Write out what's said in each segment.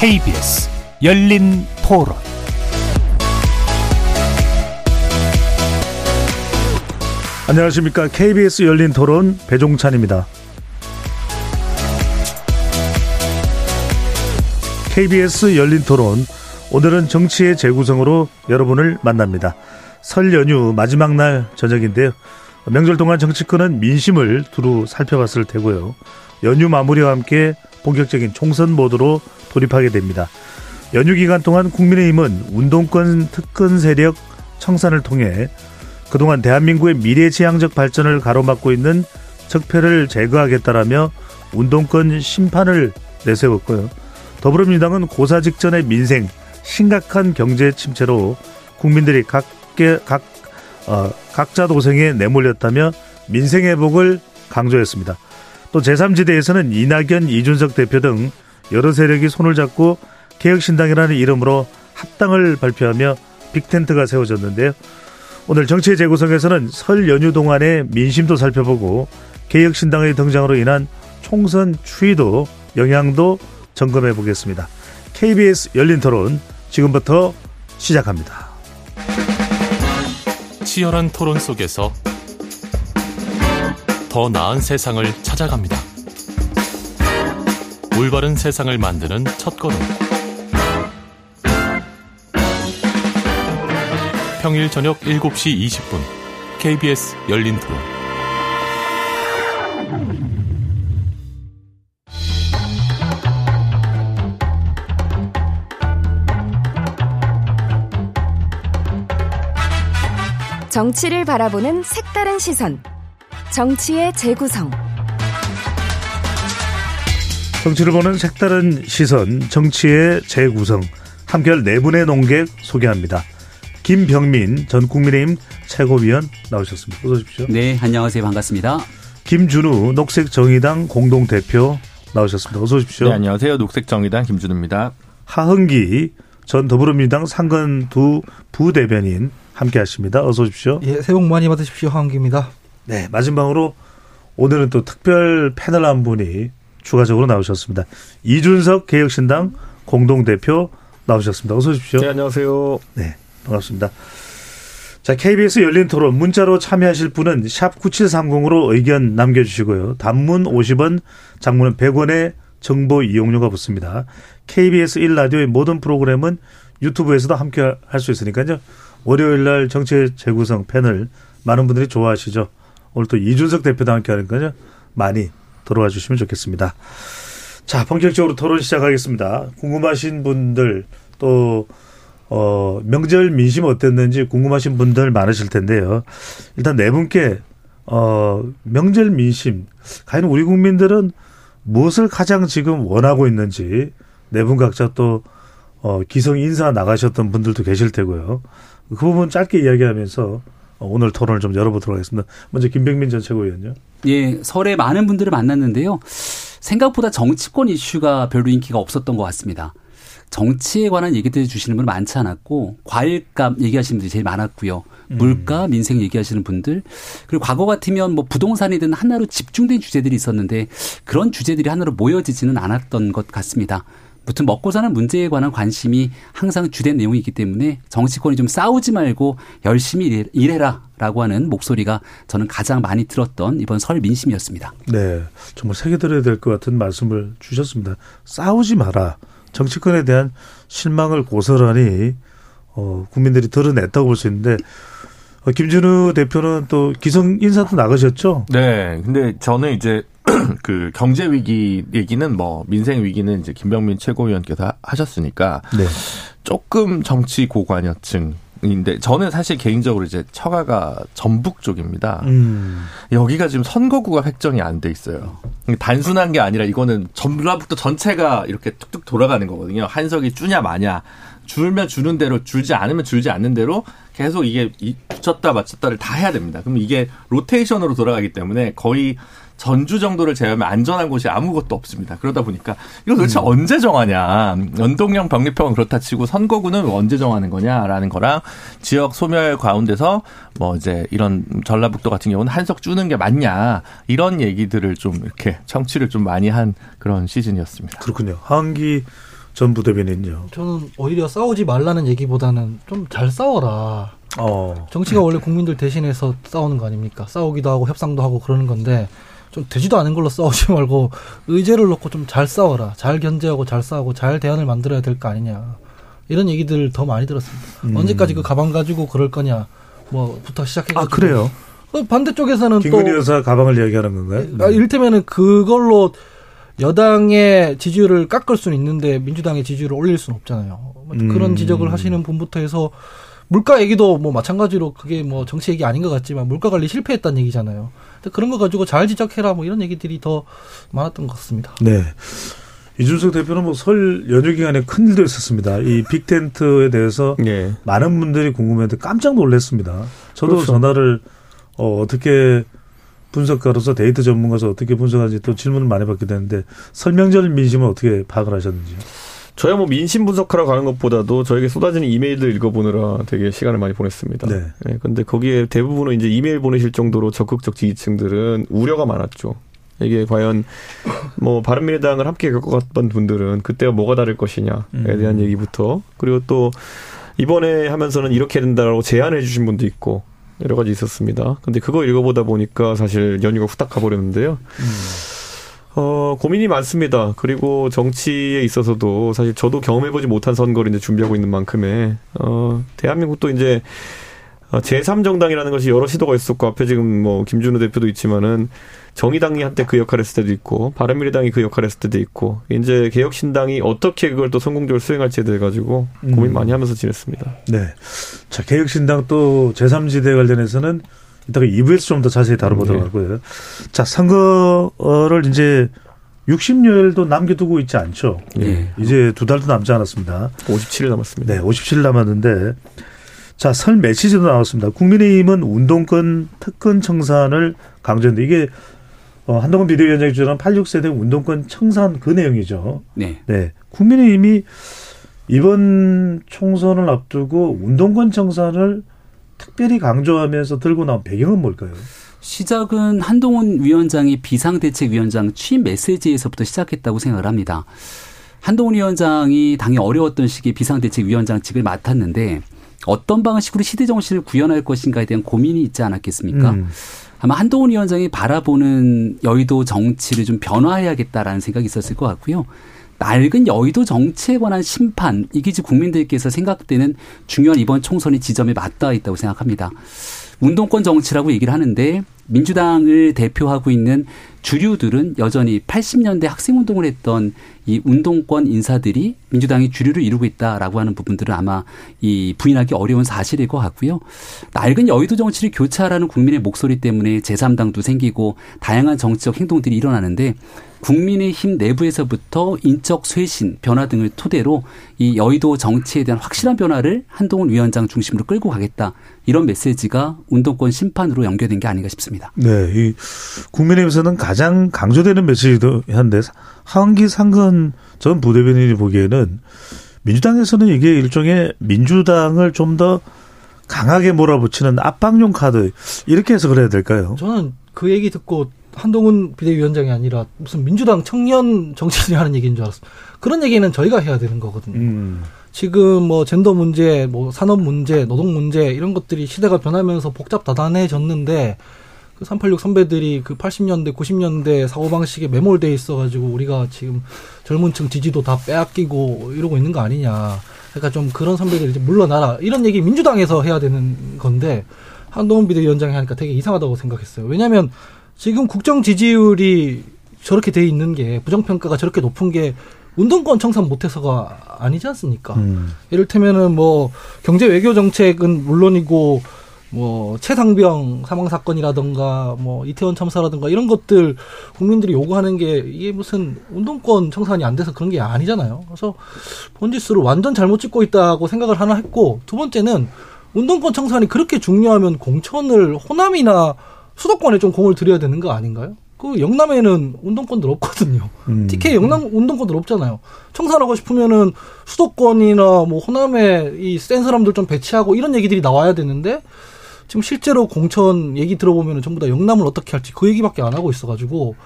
KBS 열린 토론 안녕하십니까. KBS 열린 토론 배종찬입니다. KBS 열린 토론 오늘은 정치의 재구성으로 여러분을 만납니다. 설 연휴 마지막 날 저녁인데요. 명절 동안 정치권은 민심을 두루 살펴봤을 테고요. 연휴 마무리와 함께 본격적인 총선 모드로 돌입하게 됩니다. 연휴 기간 동안 국민의힘은 운동권 특권 세력 청산을 통해 그동안 대한민국의 미래지향적 발전을 가로막고 있는 적폐를 제거하겠다라며 운동권 심판을 내세웠고요. 더불어민주당은 고사 직전의 민생, 심각한 경제 침체로 국민들이 각계, 각, 어, 각자 도생에 내몰렸다며 민생 회복을 강조했습니다. 또 제3지대에서는 이낙연, 이준석 대표 등 여러 세력이 손을 잡고 개혁신당이라는 이름으로 합당을 발표하며 빅텐트가 세워졌는데요. 오늘 정치의 재구성에서는 설 연휴 동안의 민심도 살펴보고 개혁신당의 등장으로 인한 총선 추이도 영향도 점검해 보겠습니다. KBS 열린 토론 지금부터 시작합니다. 치열한 토론 속에서 더 나은 세상을 찾아갑니다. 올바른 세상을 만드는 첫걸음. 평일 저녁 7시 20분 KBS 열린 토론. 정치를 바라보는 색다른 시선. 정치의 재구성. 정치를 보는 색다른 시선, 정치의 재구성. 함께할 네 분의 농객 소개합니다. 김병민 전 국민의힘 최고위원 나오셨습니다. 어서 오십시오. 네, 안녕하세요. 반갑습니다. 김준우 녹색정의당 공동대표 나오셨습니다. 어서 오십시오. 네, 안녕하세요. 녹색정의당 김준우입니다. 하흥기 전 더불어민주당 상근 두 부대변인 함께 하십니다. 어서 오십시오. 예, 새해 복 많이 받으십시오. 하흥기입니다. 네, 마지막으로 오늘은 또 특별 패널 한 분이 추가적으로 나오셨습니다. 이준석 개혁신당 공동대표 나오셨습니다. 어서 오십시오. 네, 안녕하세요. 네, 반갑습니다. 자, KBS 열린 토론 문자로 참여하실 분은 샵 9730으로 의견 남겨주시고요. 단문 50원, 장문은 100원의 정보 이용료가 붙습니다. KBS 1라디오의 모든 프로그램은 유튜브에서도 함께 할 수 있으니까요. 월요일 날 정치 재구성 패널 많은 분들이 좋아하시죠. 오늘 또 이준석 대표도 함께 하니까요. 많이 들어와 주시면 좋겠습니다. 자, 본격적으로 토론 시작하겠습니다. 궁금하신 분들 또 어, 명절 민심 어땠는지 궁금하신 분들 많으실 텐데요. 일단 네 분께 어, 명절 민심 과연 우리 국민들은 무엇을 가장 지금 원하고 있는지 네 분 각자 또 어, 기성 인사 나가셨던 분들도 계실 테고요. 그 부분 짧게 이야기하면서 오늘 토론을 좀 열어보도록 하겠습니다. 먼저 김병민 전 최고위원요. 예, 설에 많은 분들을 만났는데요. 생각보다 정치권 이슈가 별로 인기가 없었던 것 같습니다. 정치에 관한 얘기들 주시는 분 많지 않았고 과일값 얘기하시는 분들이 제일 많았고요. 물가, 민생 얘기하시는 분들 그리고 과거 같으면 뭐 부동산이든 하나로 집중된 주제들이 있었는데 그런 주제들이 하나로 모여지지는 않았던 것 같습니다. 무튼 먹고 사는 문제에 관한 관심이 항상 주된 내용이기 때문에 정치권이 좀 싸우지 말고 열심히 일해라 라고 하는 목소리가 저는 가장 많이 들었던 이번 설 민심이었습니다. 네, 정말 새겨들어야 될 것 같은 말씀을 주셨습니다. 싸우지 마라. 정치권에 대한 실망을 고스란히 어, 국민들이 드러냈다고 볼 수 있는데 어, 김준우 대표는 또 기성 인사도 나가셨죠? 네, 근데 저는 이제 그 경제 위기 얘기는 뭐 민생 위기는 이제 김병민 최고위원께서 하셨으니까 네. 조금 정치 고관여층 인데 저는 사실 개인적으로 이제 처가가 전북 쪽입니다. 음. 여기가 지금 선거구가 획정이 안 돼 있어요. 단순한 게 아니라 이거는 전라북도 전체가 이렇게 툭툭 돌아가는 거거든요. 한석이 주냐 마냐 줄면 주는 대로 줄지 않으면 줄지 않는 대로 계속 이게 붙였다 맞췄다를 다 해야 됩니다. 그럼 이게 로테이션으로 돌아가기 때문에 거의 전주 정도를 제외하면 안전한 곳이 아무것도 없습니다. 그러다 보니까 이거 도대체 음. 언제 정하냐. 연동형 병립형은 그렇다 치고 선거구는 언제 정하는 거냐라는 거랑 지역 소멸 가운데서 뭐 이제 이런 전라북도 같은 경우는 한석 주는 게 맞냐. 이런 얘기들을 좀 이렇게 청취를 좀 많이 한 그런 시즌이었습니다. 그렇군요. 하기 전 부 대변인요. 저는 오히려 싸우지 말라는 얘기보다는 좀 잘 싸워라. 어. 정치가 원래 국민들 대신해서 싸우는 거 아닙니까? 싸우기도 하고 협상도 하고 그러는 건데 좀 되지도 않은 걸로 싸우지 말고 의제를 놓고 좀 잘 싸워라. 잘 견제하고 잘 싸우고 잘 대안을 만들어야 될 거 아니냐. 이런 얘기들 더 많이 들었습니다. 음. 언제까지 그 가방 가지고 그럴 거냐. 뭐부터 시작해가지고. 아 그래요? 어, 반대쪽에서는 또 김건희 여사 가방을 이야기하는 건가요? 아, 이를테면은 그걸로 여당의 지지율을 깎을 수는 있는데 민주당의 지지율을 올릴 수는 없잖아요. 뭐 음. 그런 지적을 하시는 분부터 해서 물가 얘기도 뭐 마찬가지로 그게 뭐 정치 얘기 아닌 것 같지만 물가 관리 실패했다는 얘기잖아요. 그런 거 가지고 잘 지적해라 뭐 이런 얘기들이 더 많았던 것 같습니다. 네. 이준석 대표는 뭐 설 연휴 기간에 큰 일도 있었습니다. 이 빅텐트에 대해서 예. 많은 분들이 궁금했는데 깜짝 놀랐습니다. 저도 그렇죠. 전화를 어, 어떻게 분석가로서 데이터 전문가로서 어떻게 분석하는지 또 질문을 많이 받게 되는데 설명절 민심은 어떻게 파악을 하셨는지요? 저야 뭐 민심 분석하러 가는 것보다도 저에게 쏟아지는 이메일들 읽어보느라 되게 시간을 많이 보냈습니다. 네. 예, 근데 거기에 대부분은 이제 이메일 보내실 정도로 적극적 지지층들은 우려가 많았죠. 이게 과연 뭐 바른미래당을 함께 겪어갔던 분들은 그때와 뭐가 다를 것이냐에 음. 대한 얘기부터 그리고 또 이번에 하면서는 이렇게 된다라고 제안해 주신 분도 있고 여러 가지 있었습니다. 근데 그거 읽어보다 보니까 사실 연휴가 후딱 가버렸는데요. 어, 고민이 많습니다. 그리고 정치에 있어서도 사실 저도 경험해보지 못한 선거를 이제 준비하고 있는 만큼에, 어, 대한민국도 이제, 어, 제3정당이라는 것이 여러 시도가 있었고, 앞에 지금 뭐, 김준우 대표도 있지만은, 정의당이 한때 그 역할을 했을 때도 있고, 바른미래당이 그 역할을 했을 때도 있고, 이제 개혁신당이 어떻게 그걸 또 성공적으로 수행할지에 대해 가지고 고민 음. 많이 하면서 지냈습니다. 네. 자, 개혁신당 또 제3지대 관련해서는 이따가 2부에서 좀 더 자세히 다뤄보도록 네. 하고요. 자, 선거를 이제 60여일도 남겨두고 있지 않죠. 예. 이제 두 달도 남지 않았습니다. 57일 남았습니다. 네, 57일 남았는데 자, 설 메시지도 나왔습니다. 국민의힘은 운동권 특권 청산을 강조했는데 이게 어, 한동훈 비대위원장이 주장한 86세대 운동권 청산 그 내용이죠. 네. 네. 국민의힘이 이번 총선을 앞두고 운동권 청산을 특별히 강조하면서 들고 나온 배경은 뭘까요? 시작은 한동훈 위원장이 비상대책위원장 취임 메시지에서부터 시작했다고 생각을 합니다. 한동훈 위원장이 당이 어려웠던 시기에 비상대책위원장직을 맡았는데 어떤 방식으로 시대 정신을 구현할 것인가에 대한 고민이 있지 않았겠습니까? 음. 아마 한동훈 위원장이 바라보는 여의도 정치를 좀 변화해야겠다라는 생각이 있었을 것 같고요. 낡은 여의도 정치에 관한 심판 이게 지금 국민들께서 생각되는 중요한 이번 총선의 지점에 맞닿아 있다고 생각합니다. 운동권 정치라고 얘기를 하는데 민주당을 대표하고 있는 주류들은 여전히 80년대 학생 운동을 했던 이 운동권 인사들이 민주당이 주류를 이루고 있다라고 하는 부분들은 아마 이 부인하기 어려운 사실일 것 같고요. 낡은 여의도 정치를 교차하라는 국민의 목소리 때문에 제3당도 생기고 다양한 정치적 행동들이 일어나는데 국민의힘 내부에서부터 인적 쇄신, 변화 등을 토대로 이 여의도 정치에 대한 확실한 변화를 한동훈 위원장 중심으로 끌고 가겠다. 이런 메시지가 운동권 심판으로 연결된 게 아닌가 싶습니다. 네, 이 국민의힘에서는 가장 강조되는 메시지도 한데 하원기 상근 전 부대변인이 보기에는 민주당에서는 이게 일종의 민주당을 좀 더 강하게 몰아붙이는 압박용 카드 이렇게 해서 그래야 될까요? 저는 그 얘기 듣고 한동훈 비대위원장이 아니라 무슨 민주당 청년 정치인이 하는 얘기인 줄 알았어요. 그런 얘기는 저희가 해야 되는 거거든요. 음. 지금 뭐 젠더 문제, 뭐 산업 문제, 노동 문제 이런 것들이 시대가 변하면서 복잡 다단해졌는데 그 386 선배들이 그 80년대, 90년대 사고방식에 매몰돼 있어가지고 우리가 지금 젊은 층 지지도 다 빼앗기고 이러고 있는 거 아니냐. 그러니까 좀 그런 선배들 이제 물러나라. 이런 얘기 민주당에서 해야 되는 건데 한동훈 비대위원장이 하니까 되게 이상하다고 생각했어요. 왜냐하면 지금 국정 지지율이 저렇게 돼 있는 게 부정평가가 저렇게 높은 게 운동권 청산 못해서가 아니지 않습니까? 음. 이를테면은 뭐 경제 외교 정책은 물론이고 뭐 최상병 사망 사건이라든가 뭐 이태원 참사라든가 이런 것들 국민들이 요구하는 게 이게 무슨 운동권 청산이 안 돼서 그런 게 아니잖아요. 그래서 본지수를 완전 잘못 찍고 있다고 생각을 하나 했고 두 번째는 운동권 청산이 그렇게 중요하면 공천을 호남이나 수도권에 좀 공을 들여야 되는 거 아닌가요? 그 영남에는 운동권들 없거든요. 음. TK 영남 운동권들 없잖아요. 청산하고 싶으면은 수도권이나 뭐 호남에 이 센 사람들 좀 배치하고 이런 얘기들이 나와야 되는데 지금 실제로 공천 얘기 들어보면은 전부 다 영남을 어떻게 할지 그 얘기밖에 안 하고 있어가지고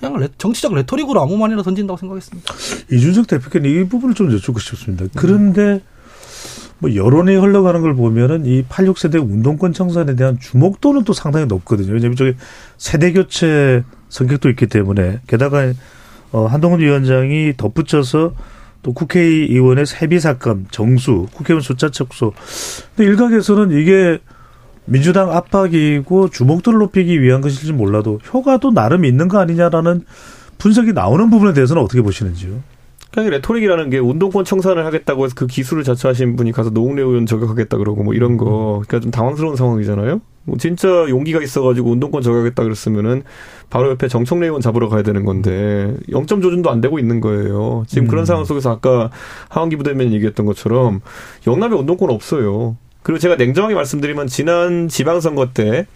그냥 레- 정치적 레토릭으로 아무 말이나 던진다고 생각했습니다. 이준석 대표께는 이 부분을 좀 여쭙고 싶습니다. 그런데 뭐 여론이 흘러가는 걸 보면은 이 86세대 운동권 청산에 대한 주목도는 또 상당히 높거든요. 왜냐하면 저기 세대 교체 성격도 있기 때문에 게다가 어 한동훈 위원장이 덧붙여서 또 국회의원의 세비 삭감, 정수, 국회의원 숫자 축소. 근데 일각에서는 이게 민주당 압박이고 주목도를 높이기 위한 것일지 몰라도 효과도 나름 있는 거 아니냐라는 분석이 나오는 부분에 대해서는 어떻게 보시는지요? 그러니까 레토릭이라는 게 운동권 청산을 하겠다고 해서 그 기술을 자처하신 분이 가서 노웅래 의원 저격하겠다 그러고 뭐 이런 거 그러니까 좀 당황스러운 상황이잖아요. 뭐 진짜 용기가 있어가지고 운동권 저격하겠다 그랬으면은 바로 옆에 정청래 의원 잡으러 가야 되는 건데 0점 조준도 안 되고 있는 거예요. 지금 음. 그런 상황 속에서 아까 하원기 부대변인 얘기했던 것처럼 영남에 운동권 없어요. 그리고 제가 냉정하게 말씀드리면 지난 지방선거 때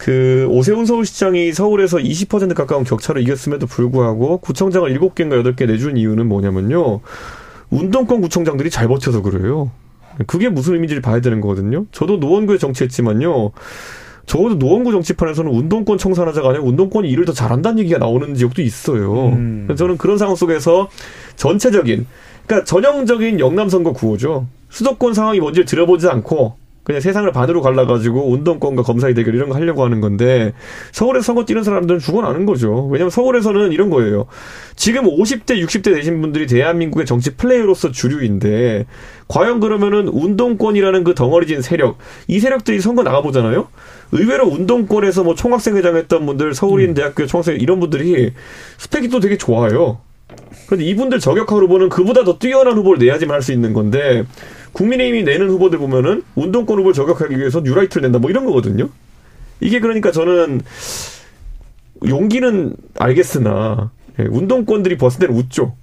그 오세훈 서울시장이 서울에서 20% 가까운 격차로 이겼음에도 불구하고 구청장을 7개인가 8개 내준 이유는 뭐냐면요. 운동권 구청장들이 잘 버텨서 그래요. 그게 무슨 의미인지를 봐야 되는 거거든요. 저도 노원구에 정치했지만요. 적어도 노원구 정치판에서는 운동권 청산하자가 아니라 운동권이 일을 더 잘한다는 얘기가 나오는 지역도 있어요. 음. 저는 그런 상황 속에서 전체적인, 그러니까 전형적인 영남 선거 구호죠. 수도권 상황이 뭔지를 들어보지 않고 그냥 세상을 반으로 갈라가지고 운동권과 검사의 대결 이런 거 하려고 하는 건데 서울에서 선거 뛰는 사람들은 죽어나는 거죠. 왜냐하면 서울에서는 이런 거예요. 지금 50대, 60대 되신 분들이 대한민국의 정치 플레이어로서 주류인데 과연 그러면은 운동권이라는 그 덩어리진 세력 이 세력들이 선거 나가보잖아요. 의외로 운동권에서 뭐 총학생회장 했던 분들 서울인 대학교 총학생 이런 분들이 스펙이 또 되게 좋아요. 그런데 이분들 저격한 후보는 그보다 더 뛰어난 후보를 내야지만 할 수 있는 건데 국민의힘이 내는 후보들 보면은 운동권 후보를 저격하기 위해서 뉴라이트를 낸다 뭐 이런 거거든요. 이게 그러니까 저는 용기는 알겠으나 예, 운동권들이 벗을 때는 웃죠.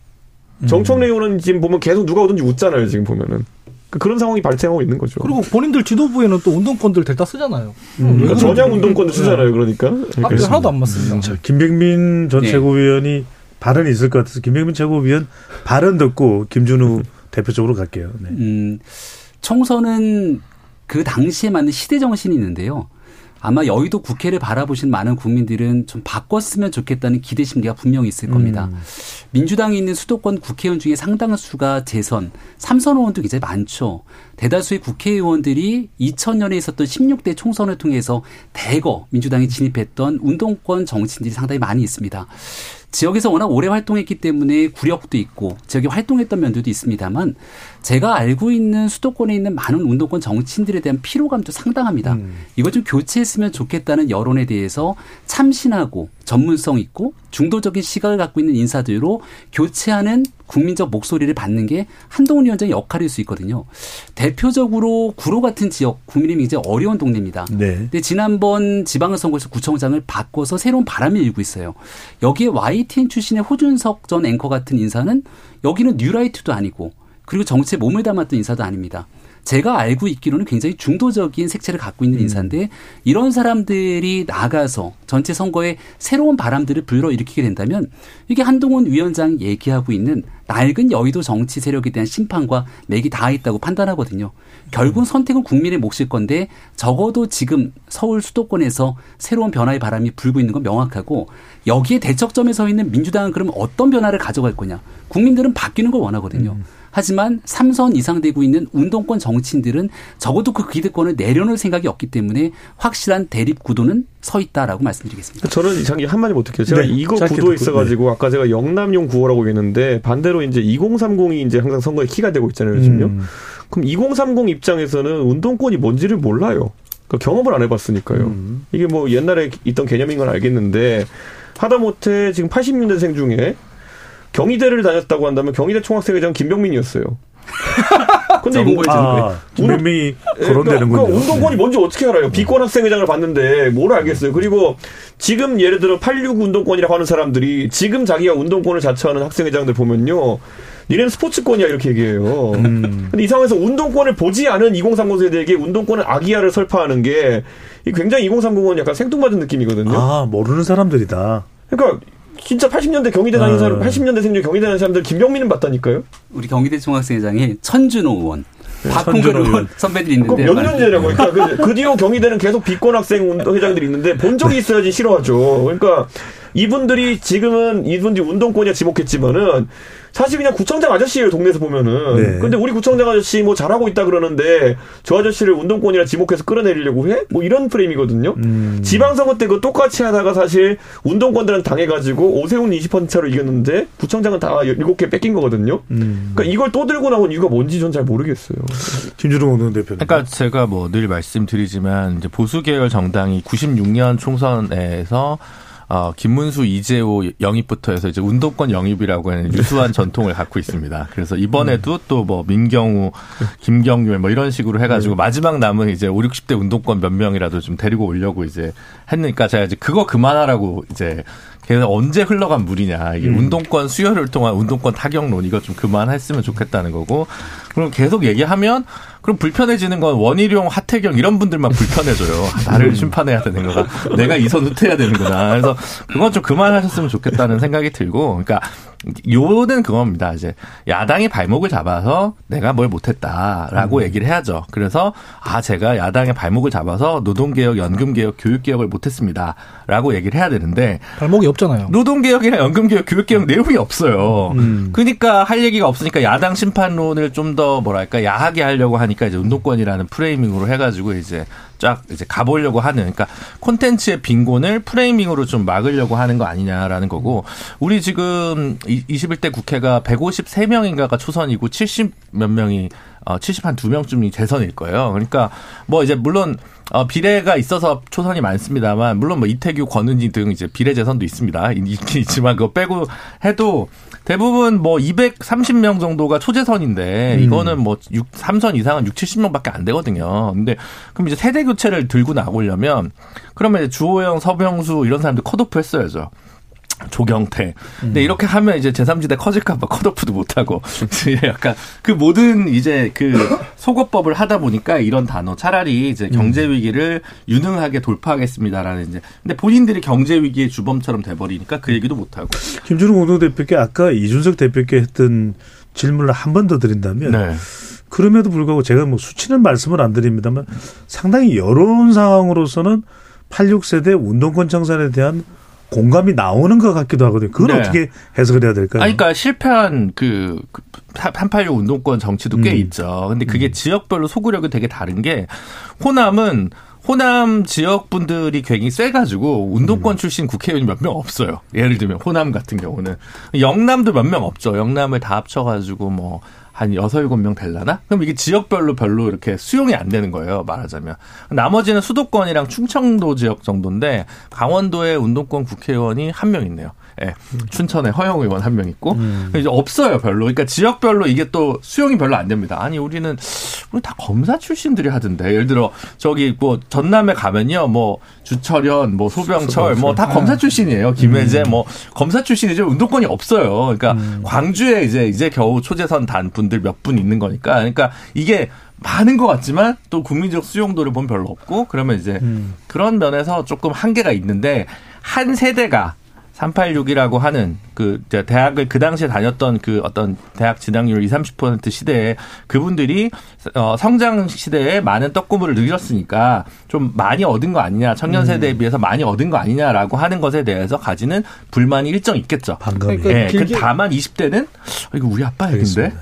정청래 의원은 지금 보면 계속 누가 오든지 웃잖아요. 지금 보면은 그- 그런 상황이 발생하고 있는 거죠. 그리고 본인들 지도부에는 또 운동권들 델다 쓰잖아요. 음. 왜 그러니까. 전향 운동권도 쓰잖아요. 그러니까 앞에 그래서 하나도 안 맞습니다. 자, 김병민 전 네. 최고위원이 발언이 있을 것 같아서 김병민 최고위원 발언 듣고 김준우 대표 쪽으로 갈게요. 네. 음, 총선은 그 당시에 맞는 시대 정신이 있는데요. 아마 여의도 국회를 바라보신 많은 국민들은 좀 바꿨으면 좋겠다는 기대 심리가 분명히 있을 겁니다. 민주당이 있는 수도권 국회의원 중에 상당수가 재선, 삼선 의원도 굉장히 많죠. 대다수의 국회의원들이 2000년에 있었던 16대 총선을 통해서 대거 민주당이 진입했던 운동권 정치인들이 상당히 많이 있습니다. 지역에서 워낙 오래 활동했기 때문에 구력도 있고 지역에 활동했던 면들도 있습니다만 제가 알고 있는 수도권에 있는 많은 운동권 정치인들에 대한 피로감도 상당합니다. 이걸 좀 교체했으면 좋겠다는 여론에 대해서 참신하고 전문성 있고 중도적인 시각을 갖고 있는 인사들로 교체하는 국민적 목소리를 받는 게 한동훈 위원장의 역할일 수 있거든요. 대표적으로 구로 같은 지역 국민의힘이 이제 어려운 동네입니다. 네. 근데 지난번 지방선거에서 구청장을 바꿔서 새로운 바람이 일고 있어요. 여기에 YTN 출신의 호준석 전 앵커 같은 인사는 여기는 뉴라이트도 아니고 그리고 정치에 몸을 담았던 인사도 아닙니다. 제가 알고 있기로는 굉장히 중도적인 색채를 갖고 있는 인사인데 이런 사람들이 나가서 전체 선거에 새로운 바람들을 불러일으키게 된다면 이게 한동훈 위원장 얘기하고 있는 낡은 여의도 정치 세력에 대한 심판과 맥이 다 있다고 판단하거든요. 결국 선택은 국민의 몫일 건데 적어도 지금 서울 수도권에서 새로운 변화의 바람이 불고 있는 건 명확하고 여기에 대척점에 서 있는 민주당은 그러면 어떤 변화를 가져갈 거냐. 국민들은 바뀌는 걸 원하거든요. 하지만 삼선 이상 되고 있는 운동권 정치인들은 적어도 그 기득권을 내려놓을 생각이 없기 때문에 확실한 대립 구도는 서 있다라고 말씀드리겠습니다. 저는 장기 한마디 못할게요. 제가 네, 이거 구도에 듣고, 있어가지고 아까 제가 영남용 구호라고 했는데 반대로 이제 2030이 이제 항상 선거에 키가 되고 있잖아요. 요즘요. 음. 그럼 2030 입장에서는 운동권이 뭔지를 몰라요. 그러니까 경험을 안 해봤으니까요. 음. 이게 뭐 옛날에 있던 개념인 건 알겠는데 하다못해 지금 80년대생 중에 경희대를 다녔다고 한다면 경희대 총학생회장 김병민이었어요. 근데 이거 아, 김병민이 거론되는군요. 그러니까 운동권이 뭔지 어떻게 알아요? 비권 학생회장을 봤는데 뭘 알겠어요? 그리고 지금 예를 들어 86 운동권이라고 하는 사람들이 지금 자기가 운동권을 자처하는 학생회장들 보면요. 니네는 스포츠권이야 이렇게 얘기해요. 음. 근데 이 상황에서 운동권을 보지 않은 2030 세대에게 운동권을 악의화를 설파하는 게 굉장히 2030은 약간 생뚱맞은 느낌이거든요. 아 모르는 사람들이다. 그러니까 진짜 80년대 경희대 다닌 아. 사람, 80년대 생중 경희대 다닌 사람들 김병민은 봤다니까요. 우리 경희대 총학생회장에 천준호 의원, 박홍근 천준호 의원. 선배들이 있는데 몇 년 전이라고. 그러니까 그, 그 뒤로 경희대는 계속 비권 학생 운동 회장들이 있는데 본 적이 있어야지 싫어하죠. 그러니까 이분들이 지금은 이분들이 운동권이야 지목했지만은 사실 그냥 구청장 아저씨예요 동네에서 보면은. 네. 근데 우리 구청장 아저씨 뭐 잘하고 있다 그러는데 저 아저씨를 운동권이라 지목해서 끌어내리려고 해? 뭐 이런 프레임이거든요. 음. 지방선거 때 그 똑같이 하다가 사실 운동권들은 당해가지고 오세훈 20% 차로 이겼는데 구청장은 다 7개 뺏긴 거거든요. 음. 그러니까 이걸 또 들고 나온 이유가 뭔지 전 잘 모르겠어요. 김준호 공동 대표님. 그러니까 제가 뭐 늘 말씀드리지만 이제 보수 계열 정당이 96년 총선에서 어, 김문수, 이재호 영입부터 해서 이제 운동권 영입이라고 하는 유수한 전통을 갖고 있습니다. 그래서 이번에도 또뭐 민경우, 김경률 뭐 이런 식으로 해가지고 마지막 남은 이제 5, 60대 운동권 몇 명이라도 좀 데리고 오려고 이제 했으니까 제가 이제 그거 그만하라고 이제 걔는 언제 흘러간 물이냐. 이게 운동권 수혈을 통한 운동권 타격론 이거 좀 그만했으면 좋겠다는 거고. 그럼 계속 얘기하면 그럼 불편해지는 건 원희룡, 하태경 이런 분들만 불편해져요. 나를 심판해야 되는 거가 내가 이선 후퇴해야 되는구나. 그래서 그건 좀 그만하셨으면 좋겠다는 생각이 들고, 그러니까 요는 그겁니다. 이제 야당이 발목을 잡아서 내가 뭘 못했다라고 얘기를 해야죠. 그래서 아 제가 야당의 발목을 잡아서 노동개혁, 연금개혁, 교육개혁을 못했습니다 라고 얘기를 해야 되는데 발목이 없잖아요. 노동개혁이나 연금개혁, 교육개혁 내용이 없어요. 음. 그러니까 할 얘기가 없으니까 야당 심판론을 좀 더 뭐랄까 야하게 하려고 하니까 이제 운동권이라는 프레이밍으로 해가지고 이제 쫙 이제 가보려고 하는 그러니까 콘텐츠의 빈곤을 프레이밍으로 좀 막으려고 하는 거 아니냐라는 거고 우리 지금 21대 국회가 153명인가가 초선이고 70 몇 명이 어, 70 한 두 명쯤이 재선일 거예요. 그러니까 뭐 이제 물론 어, 비례가 있어서 초선이 많습니다만 물론 뭐 이태규, 권은희 등 이제 비례 재선도 있습니다. 있긴 있지만 그거 빼고 해도 대부분 뭐 230명 정도가 초재선인데 이거는 뭐 6, 3선 이상은 6, 70명밖에 안 되거든요. 근데 그럼 이제 세대 교체를 들고 나오려면 그러면 이제 주호영, 서병수 이런 사람들 컷오프 했어야죠. 조경태. 근데 이렇게 하면 이제 제3지대 커질까봐 컷오프도 못하고. 약간 그 모든 이제 그 속어법을 하다 보니까 이런 단어 차라리 이제 경제위기를 유능하게 돌파하겠습니다라는 이제. 근데 본인들이 경제위기의 주범처럼 돼버리니까 그 얘기도 못하고. 김준호 공동 대표께 아까 이준석 대표께 했던 질문을 한 번 더 드린다면 네. 그럼에도 불구하고 제가 뭐 수치는 말씀을 안 드립니다만 상당히 여론 상황으로서는 86세대 운동권 청산에 대한 공감이 나오는 것 같기도 하거든요. 그건 네. 어떻게 해석을 해야 될까요? 아니, 그러니까 실패한 그, 그386 운동권 정치도 꽤 음. 있죠. 근데 그게 지역별로 소구력이 되게 다른 게 호남은 호남 지역 분들이 굉장히 세가지고 운동권 음. 출신 국회의원이 몇 명 없어요. 예를 들면 호남 같은 경우는 영남도 몇 명 없죠. 영남을 다 합쳐가지고 뭐 한 여섯 일곱 명 될라나? 그럼 이게 지역별로 별로 이렇게 수용이 안 되는 거예요. 말하자면 나머지는 수도권이랑 충청도 지역 정도인데 강원도에 운동권 국회의원이 한 명 있네요. 예. 춘천에 허영 의원 한 명 있고 이제 없어요 별로. 그러니까 지역별로 이게 또 수용이 별로 안 됩니다. 아니 우리는 우리 다 검사 출신들이 하던데 예를 들어 저기 뭐 전남에 가면요 뭐 주철현 뭐 소병철 뭐 다 검사 출신이에요. 김혜재 뭐 검사 출신이죠. 운동권이 없어요. 그러니까 광주에 이제 이제 겨우 초재선 단 분들 몇 분 있는 거니까 그러니까 이게 많은 것 같지만 또 국민적 수용도를 보면 별로 없고 그러면 이제 그런 면에서 조금 한계가 있는데 한 세대가 386이라고 하는 그 대학을 그 당시에 다녔던 그 어떤 대학 진학률 20, 30% 시대에 그분들이 어 성장 시대에 많은 떡고물을 누렸으니까 좀 많이 얻은 거 아니냐 청년 세대에 비해서 많이 얻은 거 아니냐라고 하는 것에 대해서 가지는 불만이 일정 있겠죠. 반감이. 그러니까 예, 그 길게- 다만 20대는 이거 우리 아빠 얘긴데.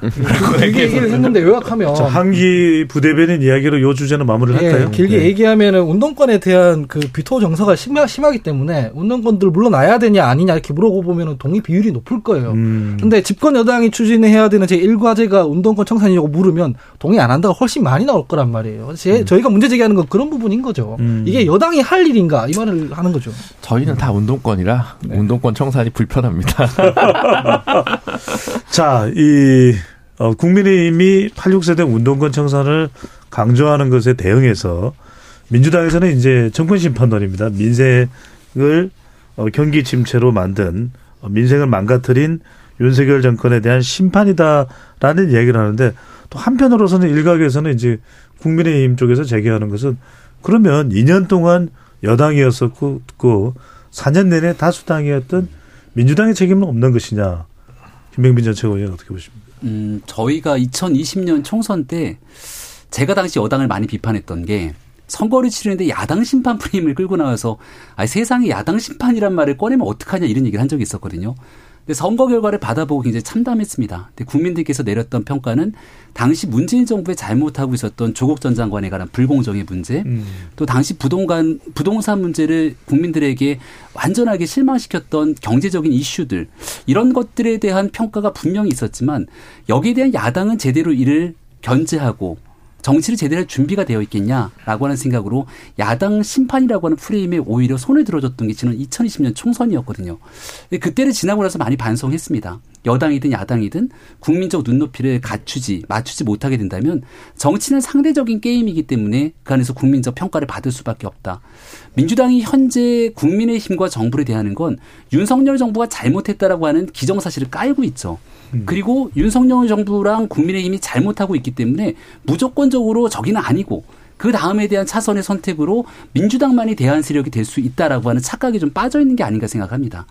길게 얘기를 했는데 요약하면 자, 한기 부대변인 이야기로 요 주제는 마무리를 예, 할까요? 길게 네. 얘기하면은 운동권에 대한 그 비토 정서가 심하, 심하기 때문에 운동권들 물러나야 되냐 아니냐 이렇게 물어보면은 동의 비율이 높을 거예요. 음. 근데 집권 여당이 추진해야 되는 제 1과제가 운동권 청산이라고 물으면 동의 안 한다가 훨씬 많이 나올 거란 말이에요. 제, 저희가 문제 제기하는 건 그런 부분인 거죠. 음. 이게 여당이 할 일인가 이 말을 하는 거죠. 저희는 다 운동권이라 네. 운동권 청산이 불편합니다. 자, 이 어, 국민의힘이 86세대 운동권 청산을 강조하는 것에 대응해서 민주당에서는 이제 정권 심판론입니다. 민생을 어, 경기 침체로 만든 어, 민생을 망가뜨린 윤석열 정권에 대한 심판이다라는 얘기를 하는데 또 한편으로서는 일각에서는 이제 국민의힘 쪽에서 제기하는 것은 그러면 2년 동안 여당이었었고 그 4년 내내 다수당이었던 민주당의 책임은 없는 것이냐. 김병빈 전 최고위원 어떻게 보십니까? 음, 저희가 2020년 총선 때 제가 당시 여당을 많이 비판했던 게 선거를 치르는데 야당 심판 프레임을 끌고 나와서 아 세상에 야당 심판이란 말을 꺼내면 어떡하냐 이런 얘기를 한 적이 있었거든요. 근데 선거 결과를 받아보고 굉장히 참담했습니다. 근데 국민들께서 내렸던 평가는 당시 문재인 정부의 잘못하고 있었던 조국 전 장관에 관한 불공정의 문제, 음. 또 당시 부동산 부동산 문제를 국민들에게 완전하게 실망시켰던 경제적인 이슈들 이런 것들에 대한 평가가 분명히 있었지만 여기에 대한 야당은 제대로 이를 견제하고 정치를 제대로 할 준비가 되어 있겠냐라고 하는 생각으로 야당 심판이라고 하는 프레임에 오히려 손을 들어줬던 게 지난 2020년 총선이었거든요. 그때를 지나고 나서 많이 반성했습니다. 여당이든 야당이든 국민적 눈높이를 갖추지 맞추지 못하게 된다면 정치는 상대적인 게임이기 때문에 그 안에서 국민적 평가를 받을 수밖에 없다. 민주당이 현재 국민의힘과 정부를 대하는 건 윤석열 정부가 잘못했다라고 하는 기정사실을 깔고 있죠. 그리고 윤석열 정부랑 국민의힘이 잘못하고 있기 때문에 무조건적으로 저기는 아니고 그 다음에 대한 차선의 선택으로 민주당만이 대한 세력이 될 수 있다라고 하는 착각이 좀 빠져 있는 게 아닌가 생각합니다.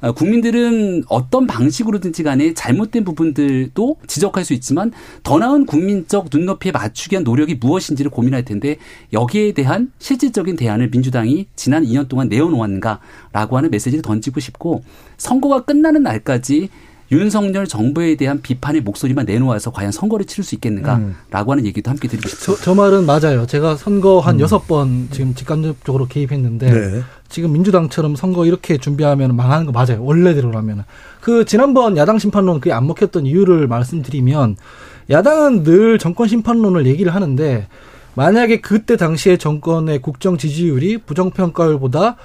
어, 국민들은 어떤 방식으로든지 간에 잘못된 부분들도 지적할 수 있지만 더 나은 국민적 눈높이에 맞추기 위한 노력이 무엇인지를 고민할 텐데 여기에 대한 실질적인 대안을 민주당이 지난 2년 동안 내어놓았는가라고 하는 메시지를 던지고 싶고 선거가 끝나는 날까지 윤석열 정부에 대한 비판의 목소리만 내놓아서 과연 선거를 치를 수 있겠는가라고 하는 얘기도 함께 드리고 저, 싶습니다. 저 말은 맞아요. 제가 선거 한 여섯 번 지금 직간접적으로 개입했는데 네. 지금 민주당처럼 선거 이렇게 준비하면 망하는 거 맞아요. 원래대로라면. 그 지난번 야당 심판론 그게 안 먹혔던 이유를 말씀드리면 야당은 늘 정권 심판론을 얘기를 하는데 만약에 그때 당시에 정권의 국정 지지율이 부정평가율보다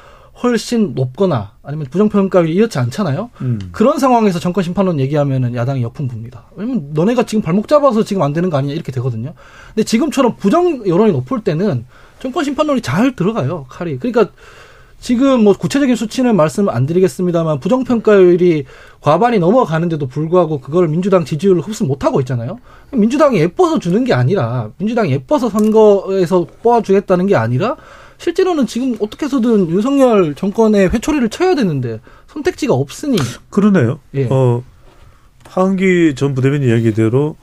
훨씬 높거나 아니면 부정평가율이 이렇지 않잖아요. 음. 그런 상황에서 정권 심판론 얘기하면은 야당이 역풍 붑니다. 왜냐면 너네가 지금 발목 잡아서 지금 안 되는 거 아니냐 이렇게 되거든요. 근데 지금처럼 부정 여론이 높을 때는 정권 심판론이 잘 들어가요. 칼이. 그러니까 지금 뭐 구체적인 수치는 말씀 안 드리겠습니다만 부정평가율이 과반이 넘어가는데도 불구하고 그걸 민주당 지지율을 흡수 못하고 있잖아요. 민주당이 예뻐서 주는 게 아니라 민주당이 예뻐서 선거에서 뽑아주겠다는 게 아니라 실제로는 지금 어떻게 해서든 윤석열 정권의 회초리를 쳐야 되는데 선택지가 없으니 그러네요. 예. 어, 하은기 전 부대변인 이야기대로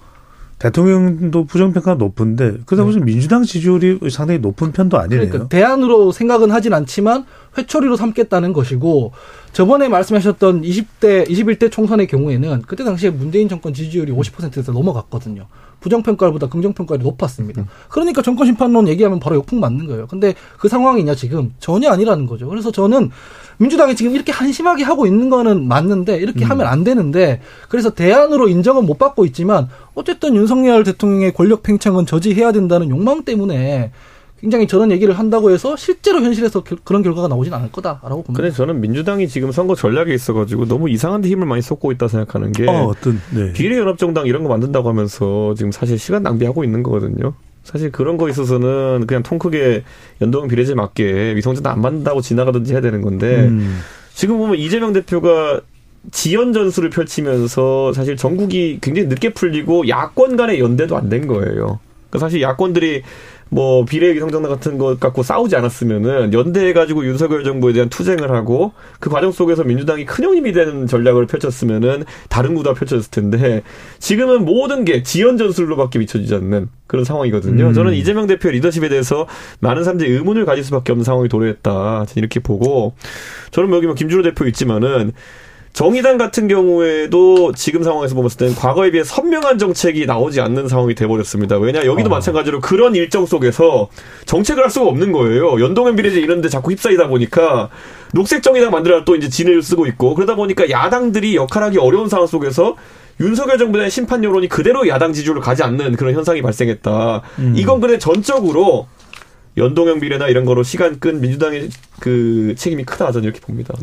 대통령도 부정평가가 높은데 그러다 보니 민주당 지지율이 상당히 높은 편도 아니네요. 그러니까 대안으로 생각은 하진 않지만 회초리로 삼겠다는 것이고 저번에 말씀하셨던 20대 21대 총선의 경우에는 그때 당시에 문재인 정권 지지율이 50%에서 넘어갔거든요. 부정평가율보다 긍정평가율이 높았습니다. 그러니까 정권 심판론 얘기하면 바로 역풍 맞는 거예요. 근데 그 상황이냐 지금 전혀 아니라는 거죠. 그래서 저는 민주당이 지금 이렇게 한심하게 하고 있는 거는 맞는데 이렇게 하면 안 되는데 그래서 대안으로 인정은 못 받고 있지만 어쨌든 윤석열 대통령의 권력 팽창은 저지해야 된다는 욕망 때문에 굉장히 저런 얘기를 한다고 해서 실제로 현실에서 겨- 그런 결과가 나오진 않을 거다라고 봅니다. 근데 저는 민주당이 지금 선거 전략에 있어가지고 너무 이상한 데 힘을 많이 쏟고 있다 생각하는 게 어, 어떤 네. 비례연합정당 이런 거 만든다고 하면서 지금 사실 시간 낭비하고 있는 거거든요. 사실 그런 거 있어서는 그냥 통 크게 연동 비례제 맞게 위성정당 안 만든다고 지나가든지 해야 되는 건데 음. 지금 보면 이재명 대표가 지연 전술을 펼치면서 사실 전국이 굉장히 늦게 풀리고 야권 간의 연대도 안 된 거예요. 그러니까 사실 야권들이 뭐 비례 위성정당 같은 것 갖고 싸우지 않았으면은 연대해 가지고 윤석열 정부에 대한 투쟁을 하고 그 과정 속에서 민주당이 큰 힘이 되는 전략을 펼쳤으면은 다른 구도가 펼쳐졌을 텐데 지금은 모든 게 지연 전술로밖에 비춰지지 않는 그런 상황이거든요. 음. 저는 이재명 대표 리더십에 대해서 많은 사람들이 의문을 가질 수밖에 없는 상황이 도래했다. 이렇게 보고 저는 뭐 여기 뭐 김준호 대표 있지만은 정의당 같은 경우에도 지금 상황에서 봤을 때는 과거에 비해 선명한 정책이 나오지 않는 상황이 돼버렸습니다. 왜냐 여기도 어. 마찬가지로 그런 일정 속에서 정책을 할 수가 없는 거예요. 연동형 비례제 이런데 자꾸 휩싸이다 보니까 녹색 정의당 만들어 또 이제 진을 쓰고 있고 그러다 보니까 야당들이 역할하기 어려운 상황 속에서 윤석열 대한 심판 여론이 그대로 야당 지지율을 가지 않는 그런 현상이 발생했다. 음. 이건 근데 전적으로 연동형 비례나 이런 거로 시간 끈 민주당의 그 책임이 크다 저는 이렇게 봅니다.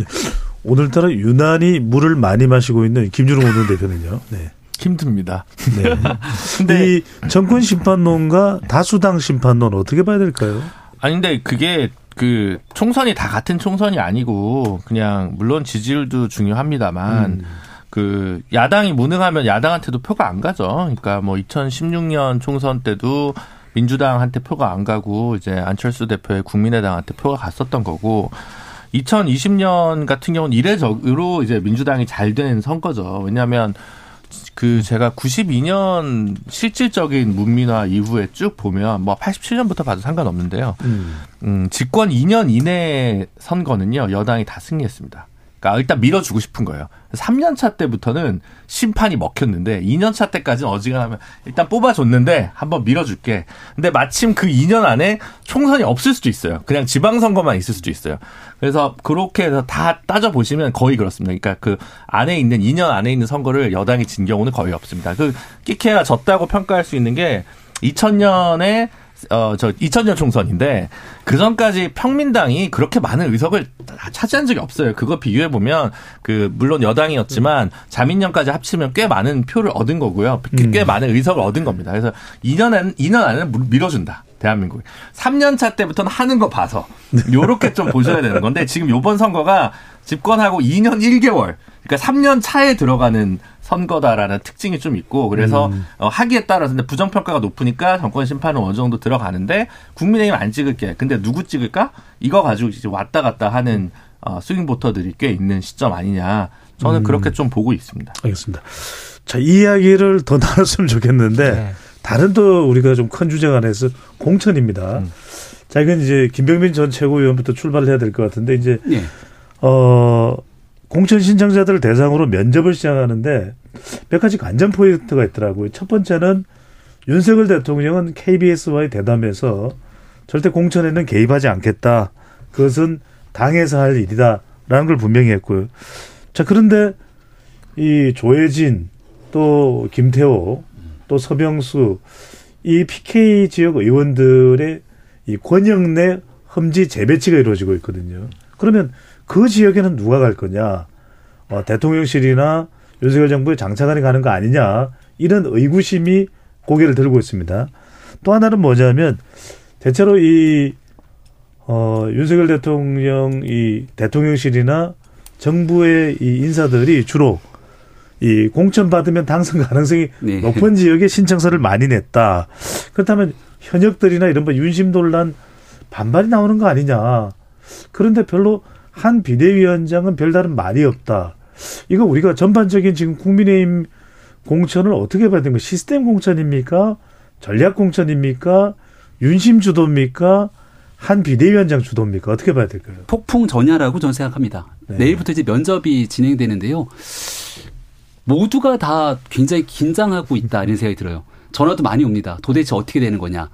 오늘따라 유난히 물을 많이 마시고 있는 김준호 오전 대표는요. 네. 힘듭니다. 네. 근데 이 정권 심판론과 다수당 심판론 어떻게 봐야 될까요? 아니 근데 그게 그 총선이 다 같은 총선이 아니고 그냥 물론 지지율도 중요합니다만 음. 그 야당이 무능하면 야당한테도 표가 안 가죠. 그러니까 뭐 2016년 총선 때도 민주당한테 표가 안 가고 이제 안철수 대표의 국민의당한테 표가 갔었던 거고 2020년 같은 경우는 이례적으로 이제 민주당이 잘 된 선거죠. 왜냐하면 그 제가 92년 실질적인 문민화 이후에 쭉 보면 뭐 87년부터 봐도 상관없는데요. 음. 음, 집권 2년 이내 선거는요 여당이 다 승리했습니다. 그러니까 일단 밀어주고 싶은 거예요. 3년 차 때부터는 심판이 먹혔는데 2년 차 때까지는 어지간하면 일단 뽑아줬는데 한번 밀어줄게. 근데 마침 그 2년 안에 총선이 없을 수도 있어요. 그냥 지방선거만 있을 수도 있어요. 그래서 그렇게 해서 다 따져 보시면 거의 그렇습니다. 그러니까 그 안에 있는 2년 안에 있는 선거를 여당이 진 경우는 거의 없습니다. 그 끼케가 졌다고 평가할 수 있는 게 2000년에 어, 저 2000년 총선인데 그 전까지 평민당이 그렇게 많은 의석을 차지한 적이 없어요. 그거 비교해 보면 그 물론 여당이었지만 자민련까지 합치면 꽤 많은 표를 얻은 거고요. 꽤 음. 많은 의석을 얻은 겁니다. 그래서 2년 안 2년 안에는 밀어준다. 대한민국이 3년 차 때부터는 하는 거 봐서 요렇게 좀 보셔야 되는 건데 지금 요번 선거가 집권하고 2년 1개월 그러니까 3년 차에 들어가는 선거다라는 특징이 좀 있고 그래서 음. 어, 하기에 따라서 근데 부정평가가 높으니까 정권 심판은 어느 정도 들어가는데 국민의힘 안 찍을게. 근데 누구 찍을까? 이거 가지고 이제 왔다 갔다 하는 어, 스윙 보터들이 꽤 있는 시점 아니냐. 저는 음. 그렇게 좀 보고 있습니다. 알겠습니다. 자, 이 이야기를 더 나눴으면 좋겠는데 네. 다른 또 우리가 좀 큰 주제가 안에서 공천입니다. 음. 자, 이건 이제 김병민 전 최고위원부터 출발을 해야 될 것 같은데 이제 예. 어 공천 신청자들을 대상으로 면접을 시작하는데 몇 가지 관전 포인트가 있더라고요. 첫 번째는 윤석열 대통령은 KBS와의 대담에서 절대 공천에는 개입하지 않겠다. 그것은 당에서 할 일이다라는 걸 분명히 했고요. 자, 그런데 이 조혜진 또 김태호 또 서병수 이 PK 지역 의원들의 이 권역 내 험지 재배치가 이루어지고 있거든요. 그러면 그 지역에는 누가 갈 거냐? 어, 대통령실이나 윤석열 정부의 장차관이 가는 거 아니냐? 이런 의구심이 고개를 들고 있습니다. 또 하나는 뭐냐면 대체로 이 어, 윤석열 대통령 이 대통령실이나 정부의 이 인사들이 주로 이 공천 받으면 당선 가능성이 네. 높은 지역에 신청서를 많이 냈다. 그렇다면 현역들이나 이런 뭐 윤심 논란 반발이 나오는 거 아니냐. 그런데 별로 한 비대위원장은 별다른 말이 없다. 이거 우리가 전반적인 지금 국민의힘 공천을 어떻게 봐야 되는 거 시스템 공천입니까? 전략 공천입니까? 윤심 주도입니까? 한 비대위원장 주도입니까? 어떻게 봐야 될까요? 폭풍 전야라고 저는 생각합니다. 네. 내일부터 이제 면접이 진행되는데요. 모두가 다 굉장히 긴장하고 있다 이런 생각이 들어요. 전화도 많이 옵니다. 도대체 어떻게 되는 거냐.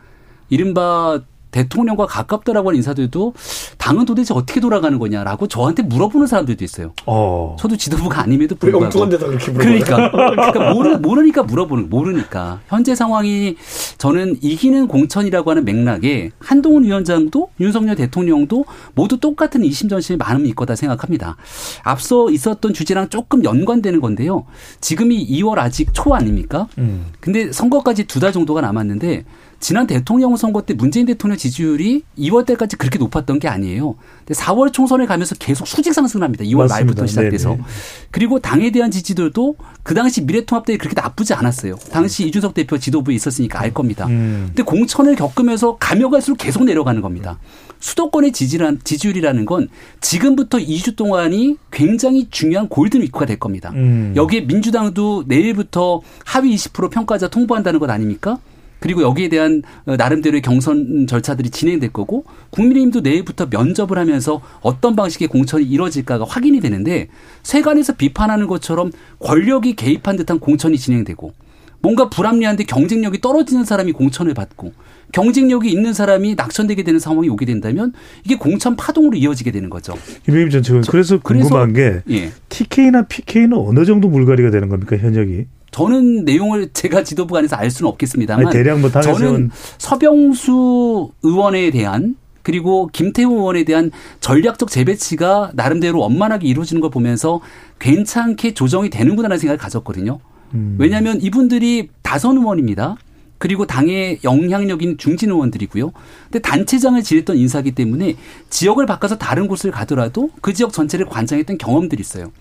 이른바 대통령과 가깝다라고 하는 인사들도 당은 도대체 어떻게 돌아가는 거냐라고 저한테 물어보는 사람들도 있어요. 어. 저도 지도부가 아님에도 왜 불구하고 엉뚱한 데다 그렇게 물어봐요? 그러니까 그러니까 모르, 모르니까 물어보는 거, 모르니까 현재 상황이 저는 이기는 공천이라고 하는 맥락에 한동훈 위원장도 윤석열 대통령도 모두 똑같은 이심전심의 마음이 있 거다 생각합니다. 앞서 있었던 주제랑 조금 연관되는 건데요. 지금이 2월 아직 초 아닙니까? 음. 근데 선거까지 두 달 정도가 남았는데 지난 대통령 선거 때 문재인 대통령 지지율이 2월 때까지 그렇게 높았던 게 아니에요. 근데 4월 총선에 가면서 계속 수직 상승을 합니다. 2월 맞습니다. 말부터 시작돼서. 네네. 그리고 당에 대한 지지도도 그 당시 미래통합당이 그렇게 나쁘지 않았어요. 당시 이준석 대표 지도부에 있었으니까 알 겁니다. 음. 근데 공천을 겪으면서 가며 갈수록 계속 내려가는 겁니다. 수도권의 지지란, 지지율이라는 건 지금부터 2주 동안이 굉장히 중요한 골든위크가 될 겁니다. 음. 여기에 민주당도 내일부터 하위 20% 평가자 통보한다는 것 아닙니까? 그리고 여기에 대한 어, 나름대로의 경선 절차들이 진행될 거고 국민의힘도 내일부터 면접을 하면서 어떤 방식의 공천이 이뤄질까가 확인이 되는데 세간에서 비판하는 것처럼 권력이 개입한 듯한 공천이 진행되고 뭔가 불합리한데 경쟁력이 떨어지는 사람이 공천을 받고 경쟁력이 있는 사람이 낙천되게 되는 상황이 오게 된다면 이게 공천 파동으로 이어지게 되는 거죠. 김영임 전 최고위원. 그래서 그래서- 궁금한 게 예. TK나 PK는 어느 정도 물갈이가 되는 겁니까 현역이? 저는 내용을 제가 지도부 안에서 알 수는 없겠습니다만 아니, 대략 뭐 저는 서병수 의원에 대한 그리고 김태우 의원에 대한 전략적 재배치가 나름대로 원만하게 이루어지는 걸 보면서 괜찮게 조정이 되는구나라는 생각을 가졌거든요. 음. 왜냐하면 이분들이 다선 의원입니다. 그리고 당의 영향력인 중진 의원들이고요. 근데 단체장을 지냈던 인사기 때문에 지역을 바꿔서 다른 곳을 가더라도 그 지역 전체를 관장했던 경험들이 있어요.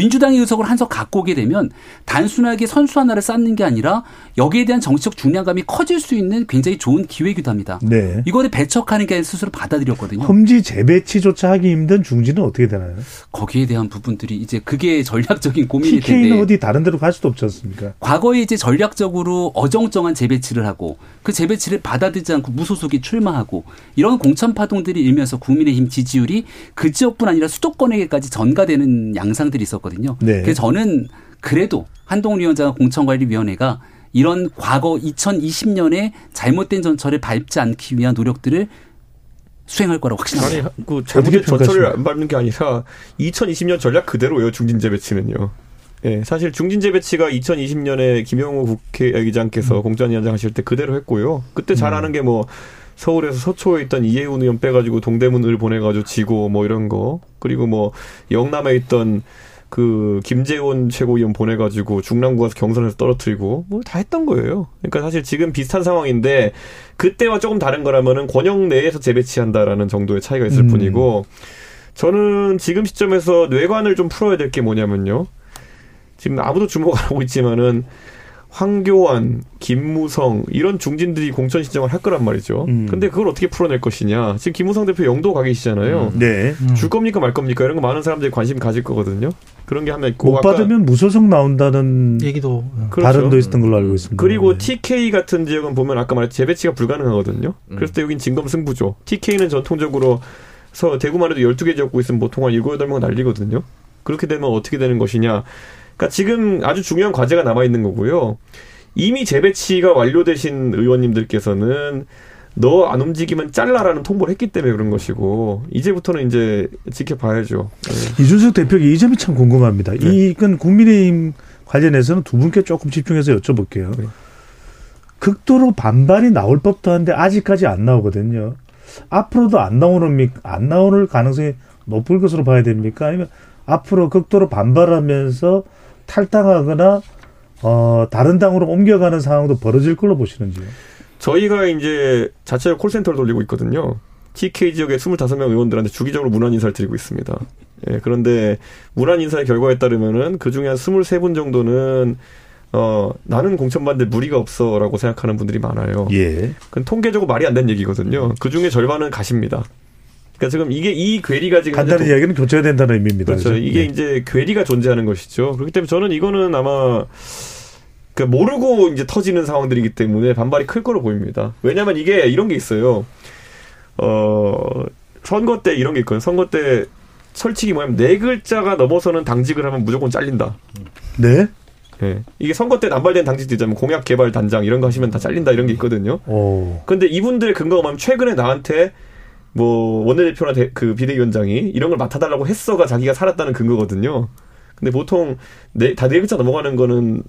민주당의 의석을 한 석 갖고 오게 되면 단순하게 선수 하나를 쌓는 게 아니라 여기에 대한 정치적 중량감이 커질 수 있는 굉장히 좋은 기회이기도 합니다. 네. 이거를 배척하는 게 스스로 받아들였거든요. 험지 재배치조차 하기 힘든 중지는 어떻게 되나요? 거기에 대한 부분들이 이제 그게 전략적인 고민일 TK는 텐데 어디 다른 데로 갈 수도 없지 않습니까? 과거에 이제 전략적으로 어정쩡한 재배치를 하고 그 재배치를 받아들이지 않고 무소속이 출마하고 이런 공천 파동들이 일면서 국민의힘 지지율이 그 지역뿐 아니라 수도권에게까지 전가되는 양상들이 있었거든요. 네. 그래서 저는 그래도 한동훈 위원장과 공천관리위원회가 이런 과거 2020년에 잘못된 전철을 밟지 않기 위한 노력들을 수행할 거라고 확신합니다. 아니 그 잘못된 전철을? 안 밟는 게 아니라 2020년 전략 그대로예요 중진 재 배치는요. 예, 사실 중진 재 배치가 2020년에 김영호 국회의장께서 음. 공천위원장 하실 때 그대로 했고요. 그때 잘하는 게 뭐 서울에서 서초에 있던 이해운 의원 빼가지고 동대문을 보내가지고 지고 뭐 이런 거 그리고 뭐 영남에 있던 그 김재원 최고위원 보내가지고 중랑구 가서 경선에서 떨어뜨리고 뭐 다 했던 거예요. 그러니까 사실 지금 비슷한 상황인데 그때와 조금 다른 거라면은 권역 내에서 재배치한다라는 정도의 차이가 있을 음. 뿐이고 저는 지금 시점에서 뇌관을 좀 풀어야 될 게 뭐냐면요. 지금 아무도 주목 안 하고 있지만은 황교안, 김무성 이런 중진들이 공천 신청을 할 거란 말이죠. 음. 근데 그걸 어떻게 풀어낼 것이냐. 지금 김무성 대표 영도 가 계시잖아요. 네. 줄 겁니까 말 겁니까 이런 거 많은 사람들이 관심 가질 거거든요. 그런 게 하나 있고 못 받으면 무소속 나온다는 얘기도 그렇죠. 발언도 있었던 걸로 알고 있습니다. 그리고 네. TK 같은 지역은 보면 아까 말했 재배치가 불가능하거든요. 그래서 또 여긴 진검승부죠. TK는 전통적으로 서 대구만 해도 12개 지역구 있으면 보통 한 7, 8명 날리거든요. 그렇게 되면 어떻게 되는 것이냐. 그러니까 지금 아주 중요한 과제가 남아 있는 거고요. 이미 재배치가 완료되신 의원님들께서는 너 안 움직이면 잘라라는 통보를 했기 때문에 그런 것이고 이제부터는 이제 지켜봐야죠. 네. 이준석 대표가 이 점이 참 궁금합니다. 네. 이건 국민의힘 관련해서는 두 분께 조금 집중해서 여쭤볼게요. 네. 극도로 반발이 나올 법도 한데 아직까지 안 나오거든요. 앞으로도 안 나오는 안 나오는 가능성이 높을 것으로 봐야 됩니까? 아니면 앞으로 극도로 반발하면서 탈당하거나 어 다른 당으로 옮겨가는 상황도 벌어질 걸로 보시는지요? 저희가 이제 자체적 콜센터를 돌리고 있거든요. TK 지역의 25명 의원들한테 주기적으로 문안 인사를 드리고 있습니다. 예, 그런데 문안 인사의 결과에 따르면은 그 중에 한 23분 정도는 어, 나는 공천받는데 무리가 없어 라고 생각하는 분들이 많아요. 예. 그건 통계적으로 말이 안 되는 얘기거든요. 그 중에 절반은 가십니다. 그러니까 지금 이게 이 괴리가 지금 간단히 이제 이야기는 교체가 된다는 의미입니다. 그렇죠. 그죠? 이게 예. 이제 괴리가 존재하는 것이죠. 그렇기 때문에 저는 이거는 아마 그 모르고 이제 터지는 상황들이기 때문에 반발이 클 거로 보입니다. 왜냐하면 이게 이런 게 있어요. 어 선거 때 이런 게 있거든요. 선거 때 설칙이 뭐냐면 네 글자가 넘어서는 당직을 하면 무조건 잘린다. 네. 예. 이게 선거 때 남발된 당직도 있자면 공약 개발 단장 이런 거 하시면 다 잘린다 이런 게 있거든요. 오. 근데 이분들의 근거가 뭐냐면 최근에 나한테 뭐 원내대표나 대- 그 비대위원장이 이런 걸 맡아달라고 했어가 자기가 살았다는 근거거든요. 근데 보통 네, 다네 글자 넘어가는 거는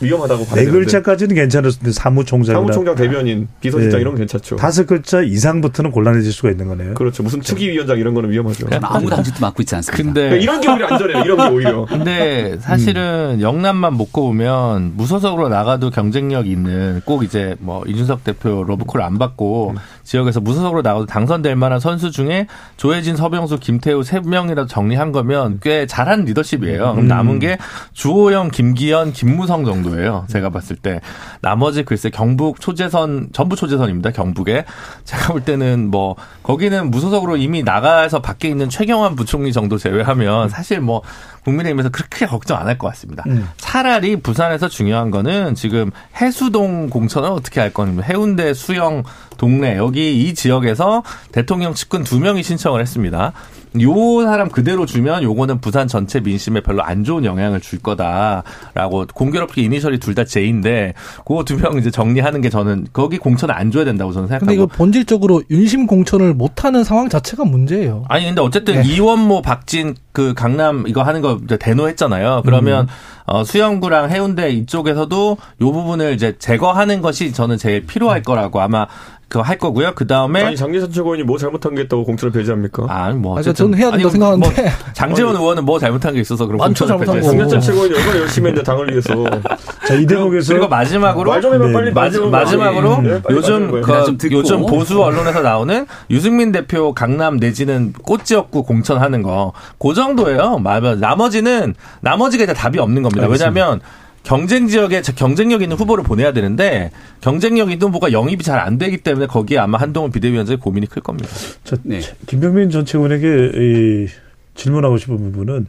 위험하다고 봐야 네 글자까지는 괜찮을 텐데 사무총장이나 사무총장 대변인 비서실장 네. 이런 건 괜찮죠. 다섯 글자 이상부터는 곤란해질 수가 있는 거네요. 그렇죠. 무슨 특위위원장 이런 거는 위험하죠. 아무 당직도 맡고 있지 않습니다. 근데 그러니까 이런 게 오히려 안전해요. 이런 게 오히려. 근데 사실은 영남만 먹고 오면 무소속으로 나가도 경쟁력 있는 꼭 이제 뭐 이준석 대표 러브콜 안 받고 지역에서 무소속으로 나가도 당선될 만한 선수 중에 조혜진, 서병수, 김태우 세 명이라도 정리한 거면 꽤 잘한 리더십이에요. 그럼 남은 게 주호영, 김기현, 김무성 정도 예요. 제가 봤을 때 나머지 글쎄 경북 초재선 전부 초재선입니다. 경북에 제가 볼 때는 뭐 거기는 무소속으로 이미 나가서 밖에 있는 최경환 부총리 정도 제외하면 사실 뭐 국민의힘에서 그렇게 걱정 안 할 것 같습니다. 음. 차라리 부산에서 중요한 거는 지금 해수동 공천을 어떻게 할 거냐면 해운대 수영 동네 여기 이 지역에서 대통령 측근 두 명이 신청을 했습니다. 요 사람 그대로 주면 요거는 부산 전체 민심에 별로 안 좋은 영향을 줄 거다라고 공교롭게 이니셜이 둘다 J인데 그거 두 명 이제 정리하는 게 저는 거기 공천을 안 줘야 된다고 저는 근데 생각하고 이거 본질적으로 윤심 공천을 못 하는 상황 자체가 문제예요. 아니 근데 어쨌든 네. 이원모 박진 그 강남 이거 하는 거 대노했잖아요. 그러면 어 수영구랑 해운대 이쪽에서도 요 부분을 이제 제거하는 것이 저는 제일 필요할 거라고 아마 그거 할 거고요. 그 다음에 아니 장재선 최고위원이 뭐 잘못한 게 있다고 공천을 배제합니까? 아, 뭐 아, 어쨌든 저는 해야 된다고 아니, 생각하는데. 뭐 장재원 의원은 뭐 잘못한 게 있어서 그런 공천을 배제했어요. 거. 장재선 최고위원이 얼마나 열심히 했는데 당을 위해서 자, 이 대목에서 그리고 마지막으로 말 좀 해봐 네, 빨리 마지, 마지막으로. 네, 빨리 요즘 그. 요즘 보수 언론에서 나오는 유승민 대표 강남 내지는 꽃지역구 공천하는 거 그 정도예요. 말- 나머지는 나머지가 이제 답이 없는 겁니다. 알겠습니다. 왜냐하면 경쟁 지역에 경쟁력 있는 후보를 보내야 되는데 경쟁력 있는 후보가 영입이 잘 안 되기 때문에 거기에 아마 한동훈 비대위원장의 고민이 클 겁니다. 저, 네. 김병민 전 최고원에게 이 질문하고 싶은 부분은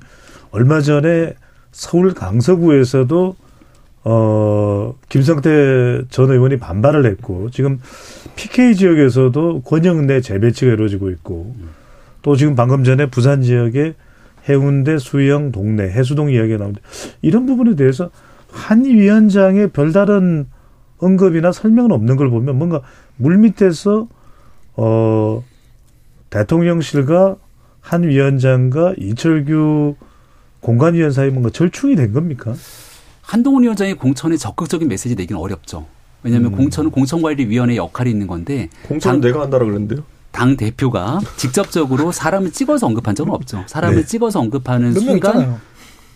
얼마 전에 서울 강서구에서도 어 김성태 전 의원이 반발을 했고 지금 PK 지역에서도 권역 내 재배치가 이루어지고 있고 또 지금 방금 전에 부산 지역에 해운대 수영 동네 해수동 이야기가 나오는데 이런 부분에 대해서 한 위원장의 별다른 언급이나 설명은 없는 걸 보면 뭔가 물 밑에서 어 대통령실과 한 위원장과 이철규 공관위원 사이 뭔가 절충이 된 겁니까? 한동훈 위원장이 공천에 적극적인 메시지 내기는 어렵죠. 왜냐하면 음. 공천은 공천관리위원회 역할이 있는 건데 공천은 당- 내가 한다라 그랬는데요. 당 대표가 직접적으로 사람을 찍어서 언급한 적은 없죠. 사람을 네. 찍어서 언급하는 순간.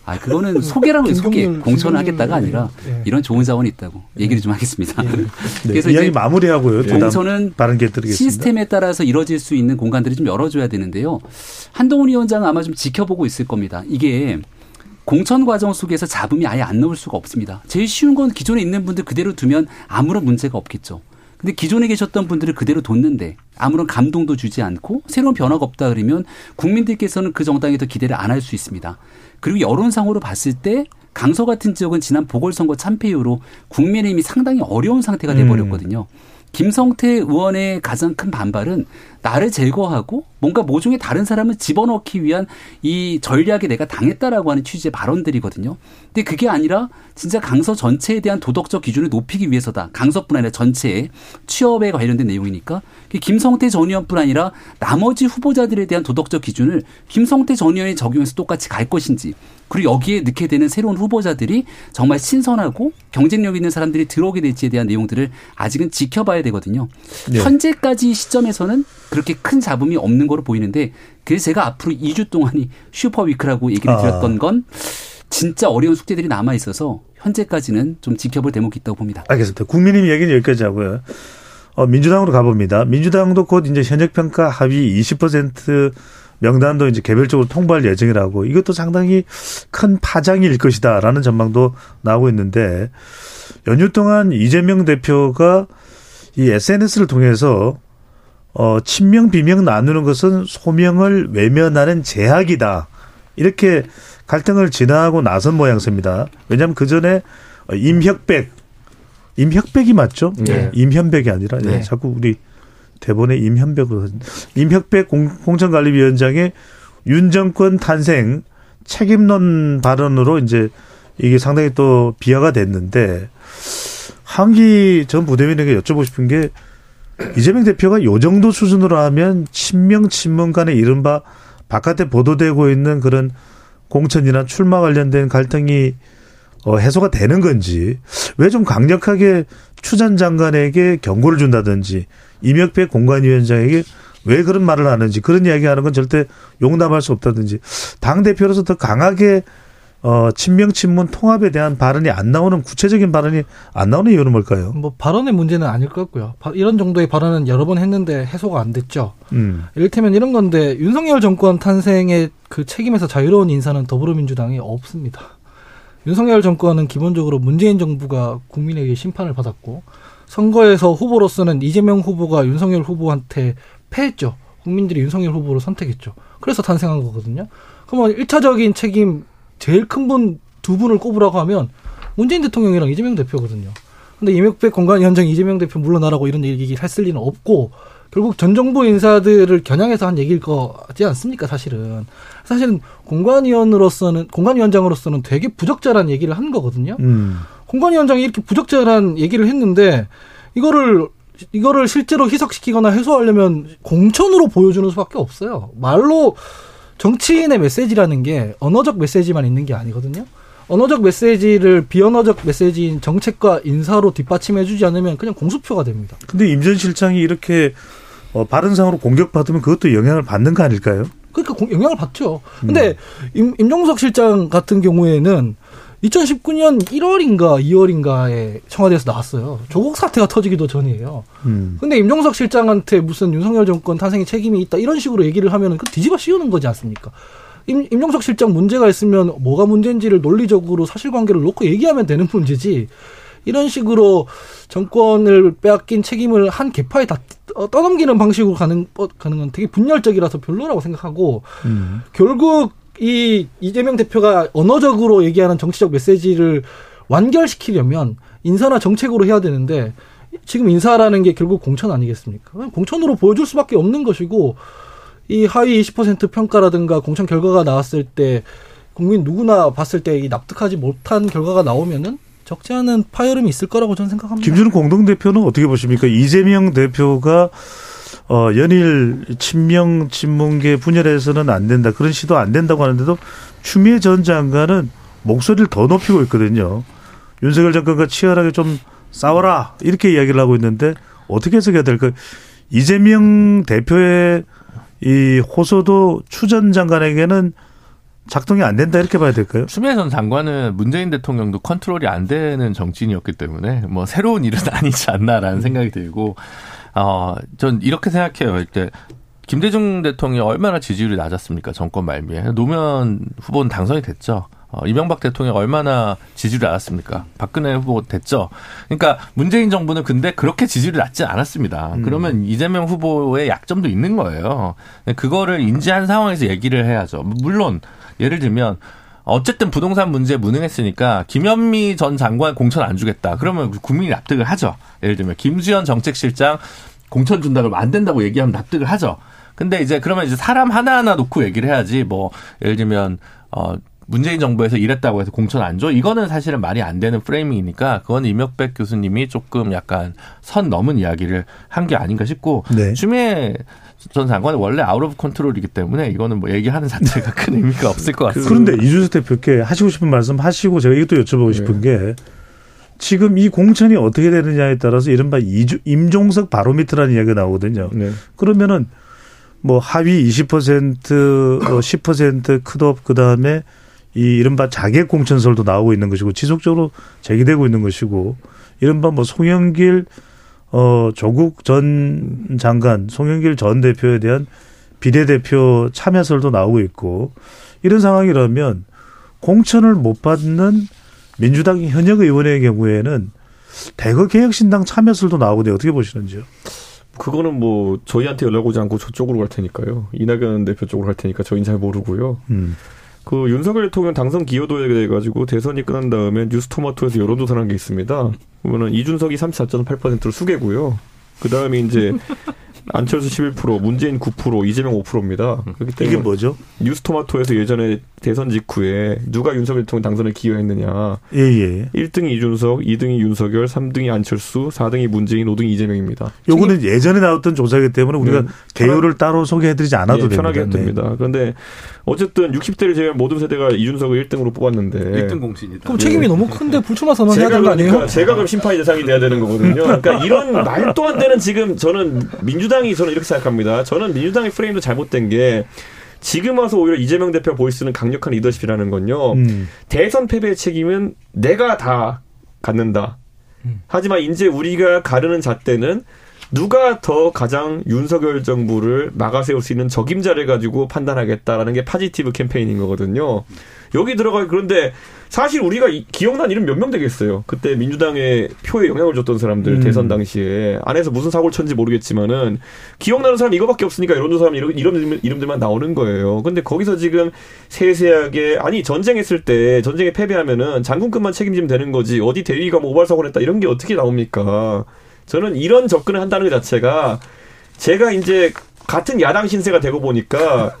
아 그거는 소개라고 해요. 소개 김경률, 공천을 김경률, 하겠다가 아니라 예. 이런 좋은 자원이 있다고 얘기를 좀 하겠습니다. 네, 그래서 이야기 이제 마무리하고요. 공천은 다른 게. 시스템에 따라서 이뤄질 수 있는 공간들을 좀 열어줘야 되는데요. 한동훈 위원장은 아마 좀 지켜보고 있을 겁니다. 이게 공천 과정 속에서 잡음이 아예 안 나올 수가 없습니다. 제일 쉬운 건 기존에 있는 분들 그대로 두면 아무런 문제가 없겠죠. 근데 기존에 계셨던 분들을 그대로 뒀는데 아무런 감동도 주지 않고 새로운 변화가 없다 그러면 국민들께서는 그 정당에 더 기대를 안 할 수 있습니다. 그리고 여론상으로 봤을 때 강서 같은 지역은 지난 보궐선거 참패 이후로 국민의힘이 상당히 어려운 상태가 돼버렸거든요. 김성태 의원의 가장 큰 반발은 나를 제거하고 뭔가 모종의 다른 사람을 집어넣기 위한 이 전략에 내가 당했다라고 하는 취지의 발언들이거든요. 근데 그게 아니라 진짜 강서 전체에 대한 도덕적 기준을 높이기 위해서다. 강서뿐 아니라 전체에 취업에 관련된 내용이니까 김성태 전 의원뿐 아니라 나머지 후보자들에 대한 도덕적 기준을 김성태 전 의원에 적용해서 똑같이 갈 것인지 그리고 여기에 넣게 되는 새로운 후보자들이 정말 신선하고 경쟁력 있는 사람들이 들어오게 될지에 대한 내용들을 아직은 지켜봐야 되거든요. 네. 현재까지 시점에서는 그렇게 큰 잡음이 없는 거로 보이는데 그래서 제가 앞으로 2주 동안이 슈퍼 위크라고 얘기를 아. 드렸던 건 진짜 어려운 숙제들이 남아 있어서 현재까지는 좀 지켜볼 대목이 있다고 봅니다. 알겠습니다. 국민의힘 얘기는 여기까지 하고요. 어, 민주당으로 가봅니다. 민주당도 곧 이제 현역 평가 하위 20% 명단도 이제 개별적으로 통보할 예정이라고 이것도 상당히 큰 파장일 것이다라는 전망도 나오고 있는데 연휴 동안 이재명 대표가 이 SNS를 통해서 어, 친명 비명 나누는 것은 소명을 외면하는 제약이다. 이렇게 갈등을 진화하고 나선 모양새입니다. 왜냐하면 그 전에 임혁백, 임혁백이 맞죠? 네. 임현백이 아니라 예, 네. 자꾸 우리 대본에 임현백으로 임혁백 공, 공천관리위원장의 윤 정권 탄생 책임론 발언으로 이제 이게 상당히 또 비하가 됐는데 한기 전 부대변인에게 여쭤보고 싶은 게 이재명 대표가 요 정도 수준으로 하면 친명 친문 간의 이른바 바깥에 보도되고 있는 그런 공천이나 출마 관련된 갈등이 어, 해소가 되는 건지 왜 좀 강력하게 추전 장관에게 경고를 준다든지 이명백 공관위원장에게 왜 그런 말을 하는지 그런 이야기하는 건 절대 용납할 수 없다든지 당 대표로서 더 강하게 어 친명 친문 통합에 대한 발언이 안 나오는 구체적인 발언이 안 나오는 이유는 뭘까요? 뭐 발언의 문제는 아닐 것 같고요. 바- 이런 정도의 발언은 여러 번 했는데 해소가 안 됐죠. 음. 이를테면 이런 건데 윤석열 정권 탄생의 그 책임에서 자유로운 인사는 더불어민주당이 없습니다. 윤석열 정권은 기본적으로 문재인 정부가 국민에게 심판을 받았고 선거에서 후보로서는 이재명 후보가 윤석열 후보한테 패했죠. 국민들이 윤석열 후보를 선택했죠. 그래서 탄생한 거거든요. 그러면 1차적인 책임 제일 큰 분 두 분을 꼽으라고 하면 문재인 대통령이랑 이재명 대표거든요. 근데 이명백 공관위원장 이재명 대표 물러나라고 이런 얘기 했을 리는 없고 결국 전 정부 인사들을 겨냥해서 한 얘기일 거지 않습니까 사실은 사실은 공관위원으로서는 공관위원장으로서는 되게 부적절한 얘기를 한 거거든요 음. 공관위원장이 이렇게 부적절한 얘기를 했는데 이거를 이거를 실제로 희석시키거나 해소하려면 공천으로 보여주는 수밖에 없어요 말로 정치인의 메시지라는 게 언어적 메시지만 있는 게 아니거든요 언어적 메시지를 비언어적 메시지인 정책과 인사로 뒷받침해주지 않으면 그냥 공수표가 됩니다. 근데 임 전 실장이 이렇게 어, 발언상으로 공격받으면 그것도 영향을 받는 거 아닐까요? 그러니까 공- 영향을 받죠. 근데 임, 임종석 실장 같은 경우에는 2019년 1월인가 2월인가에 청와대에서 나왔어요. 조국 사태가 터지기도 전이에요. 음. 근데 임종석 실장한테 무슨 윤석열 정권 탄생에 책임이 있다 이런 식으로 얘기를 하면은 그 뒤집어 씌우는 거지 않습니까? 임, 임종석 실장 문제가 있으면 뭐가 문제인지를 논리적으로 사실관계를 놓고 얘기하면 되는 문제지. 이런 식으로 정권을 빼앗긴 책임을 한 개파에 다 어, 떠넘기는 방식으로 가는 어, 가는 건 되게 분열적이라서 별로라고 생각하고 음. 결국 이 이재명 대표가 언어적으로 얘기하는 정치적 메시지를 완결시키려면 인사나 정책으로 해야 되는데 지금 인사라는 게 결국 공천 아니겠습니까? 공천으로 보여줄 수밖에 없는 것이고 이 하위 20% 평가라든가 공천 결과가 나왔을 때 국민 누구나 봤을 때 이 납득하지 못한 결과가 나오면은 적지 않은 파열음이 있을 거라고 저는 생각합니다. 김준우 공동대표는 어떻게 보십니까? 이재명 대표가 어, 연일 친명 친문계 분열해서는 안 된다. 그런 시도 안 된다고 하는데도 추미애 전 장관은 목소리를 더 높이고 있거든요. 윤석열 정권과 치열하게 좀 싸워라. 이렇게 이야기를 하고 있는데 어떻게 해석해야 될까요? 이재명 대표의 이 호소도 추 전 장관에게는 작동이 안 된다 이렇게 봐야 될까요? 추미애 전 장관은 문재인 대통령도 컨트롤이 안 되는 정치인이었기 때문에 뭐 새로운 일은 아니지 않나라는 생각이 들고 어, 전 이렇게 생각해요. 이때 김대중 대통령이 얼마나 지지율이 낮았습니까? 정권 말미에. 노무현 후보는 당선이 됐죠. 어, 이명박 대통령이 얼마나 지지율이 낮았습니까? 박근혜 후보 됐죠. 그러니까 문재인 정부는 근데 그렇게 지지율이 낮지 않았습니다. 그러면 이재명 후보의 약점도 있는 거예요. 그거를 인지한 상황에서 얘기를 해야죠. 물론 예를 들면 어쨌든 부동산 문제에 무능했으니까 김현미 전 장관 공천 안 주겠다. 그러면 국민이 납득을 하죠. 예를 들면 김수현 정책실장 공천 준다 그러면 안 된다고 얘기하면 납득을 하죠. 근데 이제 그러면 이제 사람 하나하나 놓고 얘기를 해야지 뭐 예를 들면 어 문재인 정부에서 이랬다고 해서 공천 안 줘? 이거는 사실은 말이 안 되는 프레이밍이니까 그건 임혁백 교수님이 조금 약간 선 넘은 이야기를 한 게 아닌가 싶고 네. 추미애 전 장관은 원래 out of control이기 때문에 이거는 뭐 얘기하는 자체가 큰 의미가 없을 것 같습니다. 그런데 이준석 대표께 하시고 싶은 말씀 하시고 제가 이것도 여쭤보고 싶은 게 지금 이 공천이 어떻게 되느냐에 따라서 이른바 이주, 임종석 바로미터라는 이야기가 나오거든요. 네. 그러면은 뭐 하위 20% 어, 10% 컷오프 그다음에 이 이른바 자객 공천설도 나오고 있는 것이고 지속적으로 제기되고 있는 것이고 이른바 뭐 송영길 어 조국 전 장관 송영길 전 대표에 대한 비례대표 참여설도 나오고 있고 이런 상황이라면 공천을 못 받는 민주당 현역 의원의 경우에는 대거 개혁신당 참여설도 나오는데 어떻게 보시는지요? 그거는 뭐 저희한테 연락 오지 않고 저쪽으로 갈 테니까요. 이낙연 대표 쪽으로 갈 테니까 저희는 잘 모르고요. 음. 그 윤석열 대통령 당선 기여도에 대해 가지고 대선이 끝난 다음에 뉴스토마토에서 여론조사한 게 있습니다. 보면은 이준석이 34.8%로 수계고요. 그 다음에 이제 안철수 11%, 문재인 9%, 이재명 5%입니다. 그렇기 때문에 이게 뭐죠? 뉴스토마토에서 예전에 대선 직후에 누가 윤석열 대통령 당선에 기여했느냐. 예, 예. 1등이 이준석, 2등이 윤석열, 3등이 안철수, 4등이 문재인, 5등이 이재명입니다. 요거는 예전에 나왔던 조사이기 때문에 우리가 네. 개요를 따로 소개해드리지 않아도 예, 됩니다. 편하게 네. 됩니다. 그런데 어쨌든 60대를 제외한 모든 세대가 이준석을 1등으로 뽑았는데 1등 공신이다. 그럼 책임이 너무 큰데 불출마 선언해야 되는 거 아니에요? 그러니까 제가 그럼 심판의 대상이 돼야 되는 거거든요. 그러니까 이런 말도 안 되는 지금 저는 민주당 이 저는 이렇게 생각합니다. 저는 민주당의 프레임도 잘못된 게 지금 와서 오히려 이재명 대표 보이스는 강력한 리더십이라는 건요. 음. 대선 패배의 책임은 내가 다 갖는다. 하지만 이제 우리가 가르는 잣대는 누가 더 가장 윤석열 정부를 막아세울 수 있는 적임자를 가지고 판단하겠다라는 게 파지티브 캠페인인 거거든요. 여기 들어가 그런데 사실 우리가 이- 기억난 이름 몇 명 되겠어요. 그때 민주당의 표에 영향을 줬던 사람들 음. 대선 당시에 안에서 무슨 사고를 쳤는지 모르겠지만은 기억나는 사람 이거밖에 없으니까 여론조사 하면 이런, 이런 이름들만 나오는 거예요. 근데 거기서 지금 세세하게 아니 전쟁했을 때 전쟁에 패배하면은 장군급만 책임지면 되는 거지 어디 대위가 뭐 오발 사고를 했다 이런 게 어떻게 나옵니까? 저는 이런 접근을 한다는 것 자체가 제가 이제 같은 야당 신세가 되고 보니까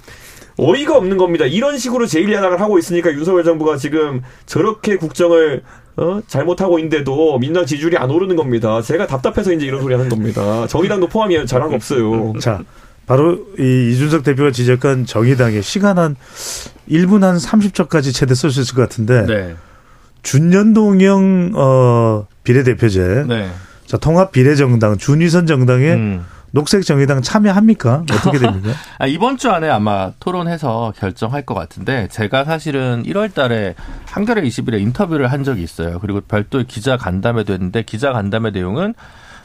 어이가 없는 겁니다. 이런 식으로 제1야당을 하고 있으니까 윤석열 정부가 지금 저렇게 국정을 어? 잘못하고 있는데도 민주당 지지율이 안 오르는 겁니다. 제가 답답해서 이제 이런 소리 하는 겁니다. 정의당도 포함이 잘한 거 없어요. 자, 바로 이 이준석 대표가 지적한 정의당의 시간 한 1분 한 30초까지 최대 쓸 수 있을 것 같은데 네. 준연동형 어 비례대표제. 네. 자, 통합 비례정당 준위선 정당에 음. 녹색 정의당 참여합니까? 어떻게 됩니까? 아, 이번 주 안에 아마 토론해서 결정할 것 같은데 제가 사실은 1월 달에 한겨레 20일에 인터뷰를 한 적이 있어요. 그리고 별도의 기자 간담회도 했는데 기자 간담회 내용은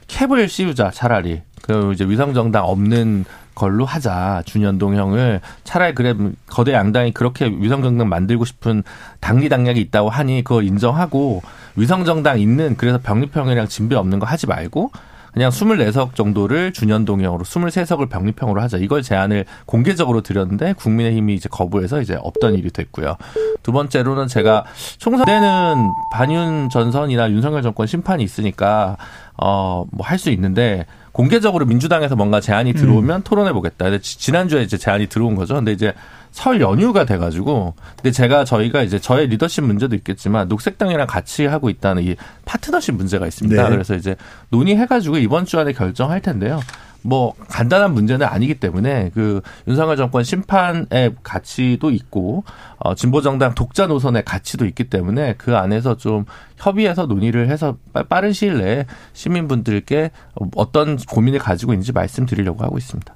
캡을 씌우자 차라리. 그 이제 위성정당 없는 걸로 하자 준연동형을 차라리 그래 거대 양당이 그렇게 위성정당 만들고 싶은 당리 당략이 있다고 하니 그걸 인정하고 위성정당 있는 그래서 병립형이랑 진배 없는 거 하지 말고 그냥 24석 정도를 준연동형으로 23석을 병립형으로 하자. 이걸 제안을 공개적으로 드렸는데 국민의힘이 이제 거부해서 이제 없던 일이 됐고요. 두 번째로는 제가 총선 때는 반윤 전선이나 윤석열 정권 심판이 있으니까 어 뭐 할 수 있는데 공개적으로 민주당에서 뭔가 제안이 들어오면 토론해 보겠다. 근데 지- 지난주에 이제 제안이 들어온 거죠. 근데 이제 설 연휴가 돼가지고 근데 제가 저희가 이제 저의 리더십 문제도 있겠지만 녹색당이랑 같이 하고 있다는 이 파트너십 문제가 있습니다. 네. 그래서 이제 논의해가지고 이번 주 안에 결정할 텐데요. 뭐 간단한 문제는 아니기 때문에 그 윤석열 정권 심판의 가치도 있고 어 진보 정당 독자 노선의 가치도 있기 때문에 그 안에서 좀 협의해서 논의를 해서 빠- 빠른 시일 내에 시민분들께 어떤 고민을 가지고 있는지 말씀드리려고 하고 있습니다.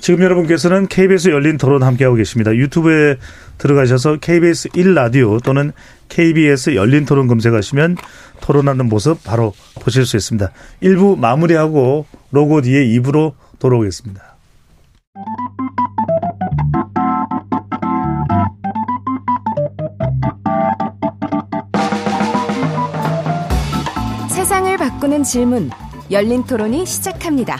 지금 여러분께서는 KBS 열린 토론 함께하고 계십니다. 유튜브에 들어가셔서 KBS 1라디오 또는 KBS 열린 토론 검색하시면 토론하는 모습 바로 보실 수 있습니다. 1부 마무리하고 로고 뒤에 2부로 돌아오겠습니다. 세상을 바꾸는 질문 열린 토론이 시작합니다.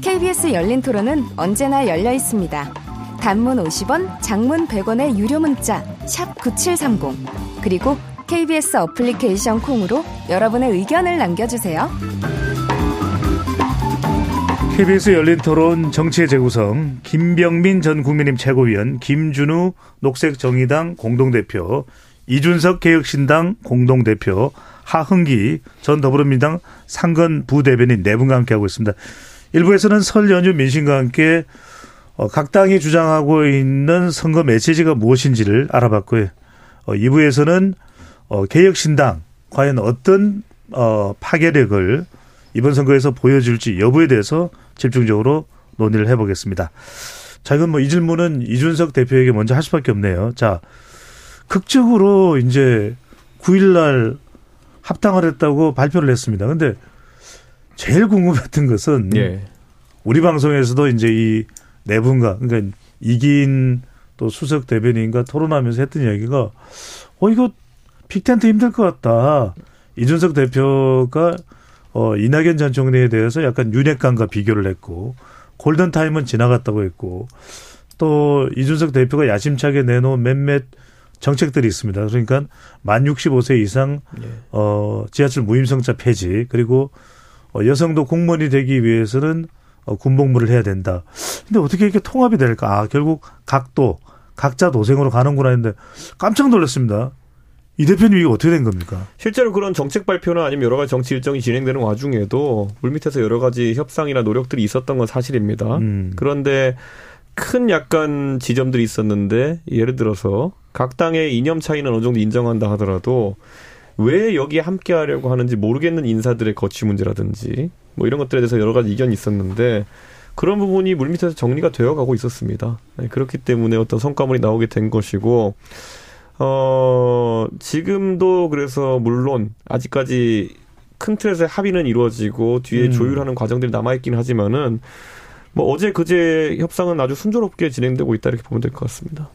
KBS 열린 토론은 언제나 열려 있습니다. 단문 50원, 장문 100원의 유료 문자 샵 9730 그리고 KBS 어플리케이션 콩으로 여러분의 의견을 남겨주세요. KBS 열린 토론 정치의 재구성 김병민 전 국민의힘 최고위원 김준우 녹색정의당 공동대표 이준석 개혁신당 공동대표 하흥기 전 더불어민주당 상근 부대변인 네 분과 함께하고 있습니다. 일부에서는 설 연휴 민심과 함께 어, 각 당이 주장하고 있는 선거 메시지가 무엇인지를 알아봤고요. 어, 2부에서는 어, 개혁신당 과연 어떤 어, 파괴력을 이번 선거에서 보여줄지 여부에 대해서 집중적으로 논의를 해보겠습니다. 자, 이건 뭐 이 질문은 이준석 대표에게 먼저 할 수밖에 없네요. 자, 극적으로 이제 9일날 합당을 했다고 발표를 했습니다. 근데 제일 궁금했던 것은 예. 우리 방송에서도 이제 이 네 분과 그러니까 이긴 또 수석 대변인과 토론하면서 했던 이야기가 어 이거 픽텐트 힘들 것 같다. 이준석 대표가 어 이낙연 전 총리에 대해서 약간 윤핵관과 비교를 했고 골든 타임은 지나갔다고 했고 또 이준석 대표가 야심차게 내놓은 몇몇 정책들이 있습니다. 그러니까 만 65세 이상 어 지하철 무임승차 폐지 그리고 어, 여성도 공무원이 되기 위해서는 어, 군복무를 해야 된다. 근데 어떻게 이렇게 통합이 될까? 아, 결국 각도, 각자 도생으로 가는구나 했는데 깜짝 놀랐습니다. 이 대표님 이게 어떻게 된 겁니까? 실제로 그런 정책 발표나 아니면 여러 가지 정치 일정이 진행되는 와중에도 물밑에서 여러 가지 협상이나 노력들이 있었던 건 사실입니다. 음. 그런데 큰 약간 지점들이 있었는데 예를 들어서 각 당의 이념 차이는 어느 정도 인정한다 하더라도 왜 여기에 함께 하려고 하는지 모르겠는 인사들의 거취 문제라든지 뭐 이런 것들에 대해서 여러 가지 이견이 있었는데 그런 부분이 물밑에서 정리가 되어 가고 있었습니다. 네, 그렇기 때문에 어떤 성과물이 나오게 된 것이고 어 지금도 그래서 물론 아직까지 큰 틀에서 합의는 이루어지고 뒤에 음. 조율하는 과정들이 남아 있긴 하지만은 뭐 어제 그제 협상은 아주 순조롭게 진행되고 있다 이렇게 보면 될 것 같습니다.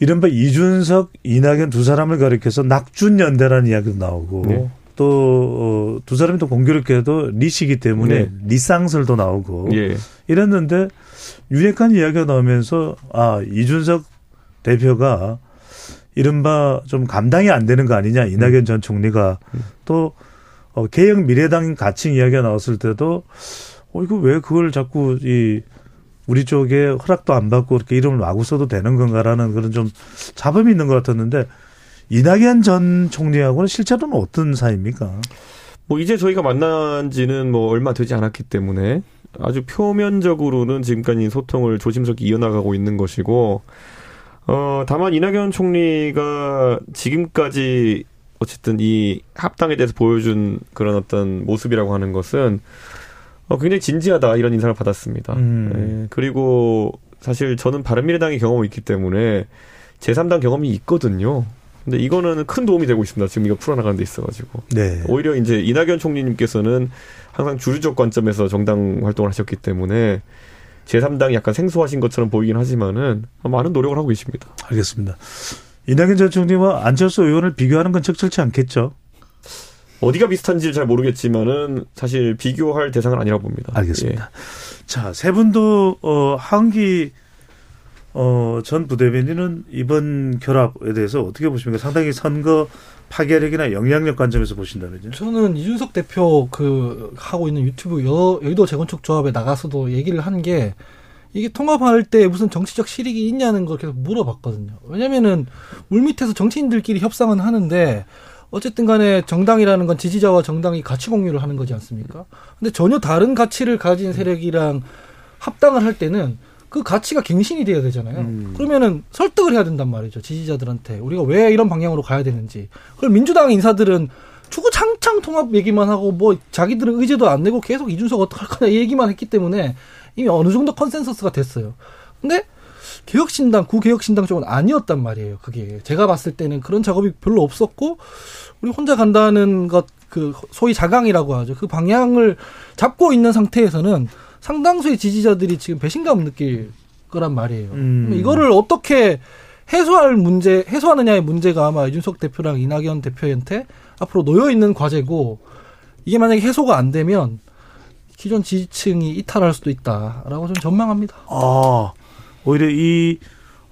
이른바 이준석, 이낙연 두 사람을 가리켜서 낙준연대라는 이야기도 나오고 네. 또 두 사람이 또 공교롭게도 리시기 때문에 네. 리쌍설도 나오고 예. 이랬는데 윤핵관 이야기가 나오면서 아 이준석 대표가 이른바 좀 감당이 안 되는 거 아니냐 이낙연 전 총리가 또 어, 개혁 미래당 가칭 이야기가 나왔을 때도 어 이거 왜 그걸 자꾸 이 우리 쪽에 허락도 안 받고 이렇게 이름을 마구 써도 되는 건가라는 그런 좀 잡음이 있는 것 같았는데 이낙연 전 총리하고는 실제로는 어떤 사이입니까? 뭐 이제 저희가 만난 지는 뭐 얼마 되지 않았기 때문에 아주 표면적으로는 지금까지 소통을 조심스럽게 이어나가고 있는 것이고 어, 다만 이낙연 총리가 지금까지 어쨌든 이 합당에 대해서 보여준 그런 어떤 모습이라고 하는 것은 어, 굉장히 진지하다 이런 인상을 받았습니다. 음. 예, 그리고 사실 저는 바른미래당의 경험이 있기 때문에 제3당 경험이 있거든요. 근데 이거는 큰 도움이 되고 있습니다. 지금 이거 풀어나가는 데 있어가지고. 네. 오히려 이제 이낙연 총리님께서는 항상 주류적 관점에서 정당 활동을 하셨기 때문에 제3당이 약간 생소하신 것처럼 보이긴 하지만은 많은 노력을 하고 계십니다. 알겠습니다. 이낙연 전 총리와 안철수 의원을 비교하는 건 적절치 않겠죠? 어디가 비슷한지 잘 모르겠지만은 사실 비교할 대상은 아니라고 봅니다. 알겠습니다. 자, 세 분도 어 한기 어, 전 부대변인은 이번 결합에 대해서 어떻게 보십니까? 상당히 선거 파괴력이나 영향력 관점에서 보신다면요? 저는 이준석 대표 그 하고 있는 유튜브 여, 여의도 재건축 조합에 나가서도 얘기를 한 게 이게 통합할 때 무슨 정치적 실익이 있냐는 걸 계속 물어봤거든요. 왜냐면은 물밑에서 정치인들끼리 협상은 하는데 어쨌든 간에 정당이라는 건 지지자와 정당이 가치 공유를 하는 거지 않습니까? 근데 전혀 다른 가치를 가진 세력이랑 합당을 할 때는 그 가치가 갱신이 돼야 되잖아요. 음. 그러면은 설득을 해야 된단 말이죠. 지지자들한테. 우리가 왜 이런 방향으로 가야 되는지. 그걸 민주당 인사들은 주구장창 통합 얘기만 하고 뭐 자기들은 의제도 안 내고 계속 이준석 어떡할 거냐 이 얘기만 했기 때문에 이미 어느 정도 consensus가 됐어요. 근데 개혁신당, 구개혁신당 쪽은 아니었단 말이에요. 그게 제가 봤을 때는 그런 작업이 별로 없었고 우리 혼자 간다는 것 그 소위 자강이라고 하죠. 그 방향을 잡고 있는 상태에서는 상당수의 지지자들이 지금 배신감 느낄 거란 말이에요. 음. 이거를 어떻게 해소할 문제, 해소하느냐의 문제가 아마 이준석 대표랑 이낙연 대표한테 앞으로 놓여 있는 과제고 이게 만약에 해소가 안 되면 기존 지지층이 이탈할 수도 있다라고 좀 전망합니다. 아, 오히려 이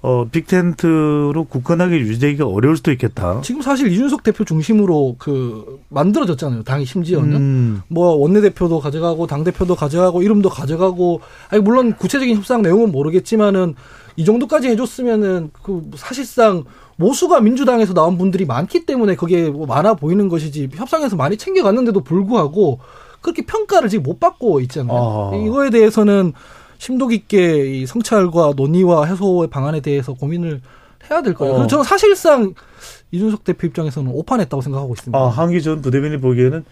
어, 빅텐트로 굳건하게 유지되기가 어려울 수도 있겠다. 지금 사실 이준석 대표 중심으로 그 만들어졌잖아요. 당이 심지어는 음. 뭐 원내대표도 가져가고 당 대표도 가져가고 이름도 가져가고 아니 물론 구체적인 협상 내용은 모르겠지만은 이 정도까지 해줬으면은 그 사실상 모수가 민주당에서 나온 분들이 많기 때문에 그게 뭐 많아 보이는 것이지 협상에서 많이 챙겨갔는데도 불구하고 그렇게 평가를 지금 못 받고 있잖아요. 아. 이거에 대해서는 심도 깊게 이 성찰과 논의와 해소의 방안에 대해서 고민을 해야 될 거예요. 어. 저는 사실상 이준석 대표 입장에서는 오판했다고 생각하고 있습니다. 아, 한기 전 부대변인이 보기에는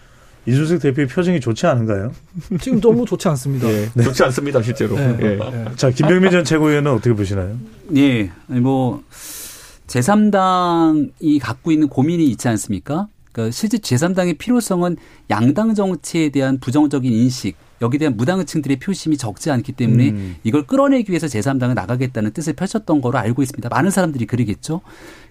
이준석 대표의 표정이 좋지 않은가요? 지금 너무 좋지 않습니다. 예, 좋지 않습니다, 실제로. 네. 예. 네. 자, 김병민 전 최고위원은 어떻게 보시나요? 예, 아니 뭐 제3당이 갖고 있는 고민이 있지 않습니까? 그러니까 실제 제3당의 필요성은 양당 정치에 대한 부정적인 인식, 여기에 대한 무당층들의 표심이 적지 않기 때문에 음. 이걸 끌어내기 위해서 제3당을 나가겠다는 뜻을 펼쳤던 거로 알고 있습니다. 많은 사람들이 그러겠죠.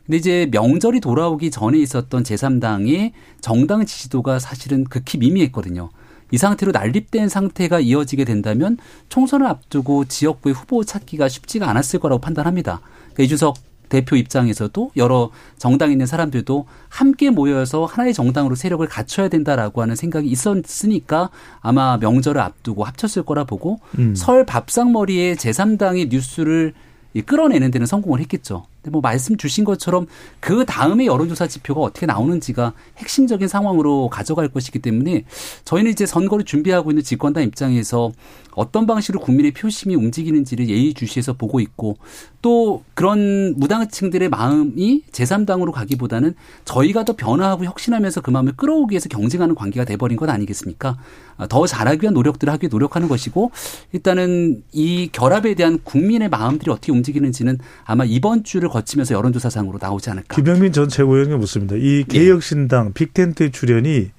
근데 이제 명절이 돌아오기 전에 있었던 제3당의 정당 지지도가 사실은 극히 미미했거든요. 이 상태로 난립된 상태가 이어지게 된다면 총선을 앞두고 지역구의 후보 찾기가 쉽지가 않았을 거라고 판단합니다. 그러니까 이준석 대표 입장에서도 여러 정당에 있는 사람들도 함께 모여서 하나의 정당으로 세력을 갖춰야 된다라고 하는 생각이 있었으니까 아마 명절을 앞두고 합쳤을 거라 보고 음. 설 밥상머리에 제3당의 뉴스를 이 끌어내는 데는 성공을 했겠죠. 근데 뭐 말씀 주신 것처럼 그 다음에 여론조사 지표가 어떻게 나오는지가 핵심적인 상황으로 가져갈 것이기 때문에 저희는 이제 선거를 준비하고 있는 집권당 입장에서 어떤 방식으로 국민의 표심이 움직이는지를 예의주시해서 보고 있고 또 그런 무당층들의 마음이 제3당으로 가기보다는 저희가 더 변화하고 혁신하면서 그 마음을 끌어오기 위해서 경쟁하는 관계가 돼버린 것 아니겠습니까? 아, 더 잘하기 위한 노력들을 하기 위해 노력하는 것이고 일단은 이 결합에 대한 국민의 마음들이 어떻게 움직이는지는 아마 이번 주를 거치면서 여론조사상으로 나오지 않을까. 김병민 전 최고위원이 묻습니다. 이 예. 개혁신당 빅텐트의 출연이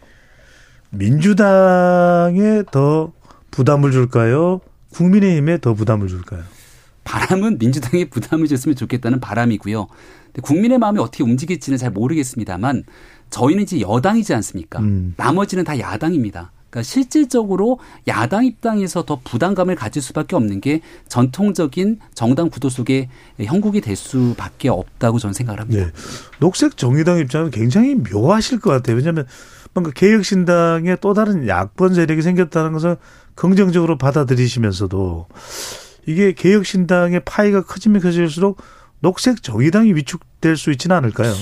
민주당에 더 부담을 줄까요? 국민의힘에 더 부담을 줄까요? 바람은 민주당에 부담을 줬으면 좋겠다는 바람이고요. 국민의 마음이 어떻게 움직일지는 잘 모르겠습니다만 저희는 이제 여당이지 않습니까? 음. 나머지는 다 야당입니다. 그러니까 실질적으로 야당 입장에서 더 부담감을 가질 수밖에 없는 게 전통적인 정당 구도 속에 형국이 될 수밖에 없다고 저는 생각을 합니다. 네. 녹색 정의당 입장은 굉장히 묘하실 것 같아요. 왜냐하면 뭔가 개혁신당에 또 다른 야권 세력이 생겼다는 것을 긍정적으로 받아들이시면서도 이게 개혁신당의 파이가 커지면 커질수록 녹색 정의당이 위축될 수 있지는 않을까요?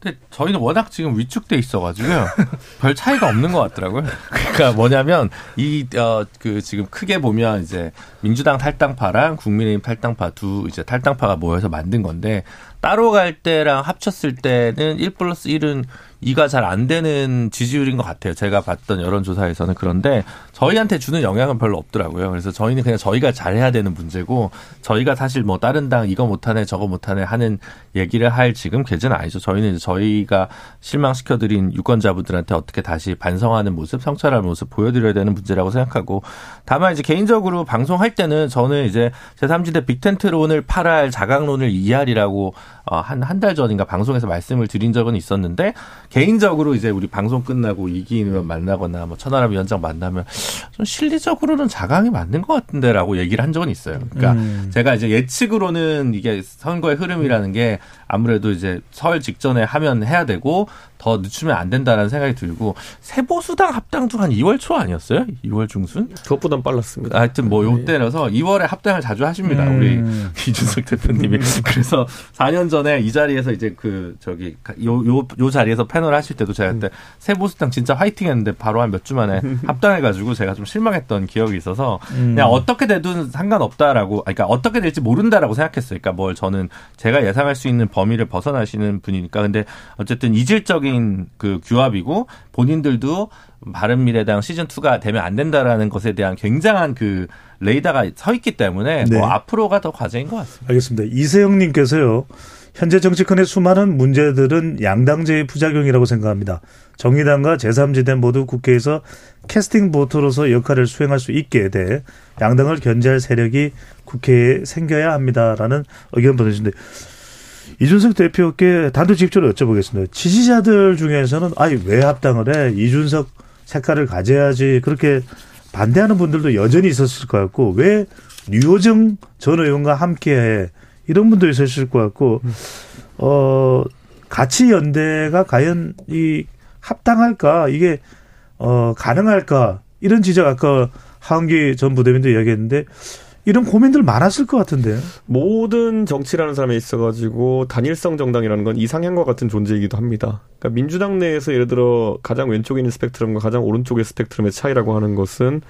근데 저희는 워낙 지금 위축돼 있어가지고요. 별 차이가 없는 것 같더라고요. 그러니까 뭐냐면 이 어 그 지금 크게 보면 이제 민주당 탈당파랑 국민의힘 탈당파 두 이제 탈당파가 모여서 만든 건데 따로 갈 때랑 합쳤을 때는 1 플러스 1은 2가 잘 안 되는 지지율인 것 같아요. 제가 봤던 여론조사에서는 그런데 저희한테 주는 영향은 별로 없더라고요. 그래서 저희는 그냥 저희가 잘해야 되는 문제고 저희가 사실 뭐 다른 당 이거 못하네 저거 못하네 하는 얘기를 할 지금 계제는 아니죠. 저희는 이제 저희가 실망시켜드린 유권자분들한테 어떻게 다시 반성하는 모습, 성찰할 모습 보여드려야 되는 문제라고 생각하고 다만 이제 개인적으로 방송할 때는 저는 이제 제3지대 빅텐트론을 팔할 자강론을 이해하리라고 어, 한, 한 달 전인가 방송에서 말씀을 드린 적은 있었는데, 개인적으로 이제 우리 방송 끝나고 이기인 의원 만나거나 뭐 천하람 위원장 만나면 좀 실리적으로는 자강이 맞는 것 같은데라고 얘기를 한 적은 있어요. 그러니까 음. 제가 이제 예측으로는 이게 선거의 흐름이라는 게 아무래도 이제 설 직전에 하면 해야 되고 더 늦추면 안 된다라는 생각이 들고 세보수당 합당도 한 2월 초 아니었어요? 2월 중순? 그것보단 빨랐습니다. 하여튼 뭐 요때라서 2월에 합당을 자주 하십니다. 음. 우리 이준석 대표님이. 그래서 4년 전에 이 자리에서 이제 그 저기 요 요 요 자리에서 패널 하실 때도 제가 그때 세보수당 진짜 화이팅 했는데 바로 한 몇 주 만에 합당해 가지고 제가 좀 실망했던 기억이 있어서 음. 그냥 어떻게 되든 상관없다라고 그러니까 어떻게 될지 모른다라고 생각했어요. 그러니까 뭘 저는 제가 예상할 수 있는 범위를 벗어나시는 분이니까 근데 어쨌든 이질적인 그 규합이고 본인들도 바른 미래당 시즌 2가 되면 안 된다라는 것에 대한 굉장한 그 레이더가 서 있기 때문에 네. 뭐 앞으로가 더 과제인 것 같습니다. 알겠습니다. 이세영님께서요. 현재 정치권의 수많은 문제들은 양당제의 부작용이라고 생각합니다. 정의당과 제3지대 모두 국회에서 캐스팅 보트로서 역할을 수행할 수 있게 돼 양당을 견제할 세력이 국회에 생겨야 합니다라는 의견 보내주신데 이준석 대표께 단도직입적으로 여쭤보겠습니다. 지지자들 중에서는 아니 왜 합당을 해? 이준석 색깔을 가져야지 그렇게 반대하는 분들도 여전히 있었을 것 같고 왜 류호정 전 의원과 함께해 이런 분도 있었을 것 같고 어 가치 연대가 과연 이 합당할까 이게 어 가능할까 이런 지적 아까 하은기 전 부대변도 이야기했는데 이런 고민들 많았을 것 같은데요. 모든 정치라는 사람에 있어가지고 단일성 정당이라는 건 이상향과 같은 존재이기도 합니다. 그러니까 민주당 내에서 예를 들어 가장 왼쪽에 있는 스펙트럼과 가장 오른쪽의 스펙트럼의 차이라고 하는 것은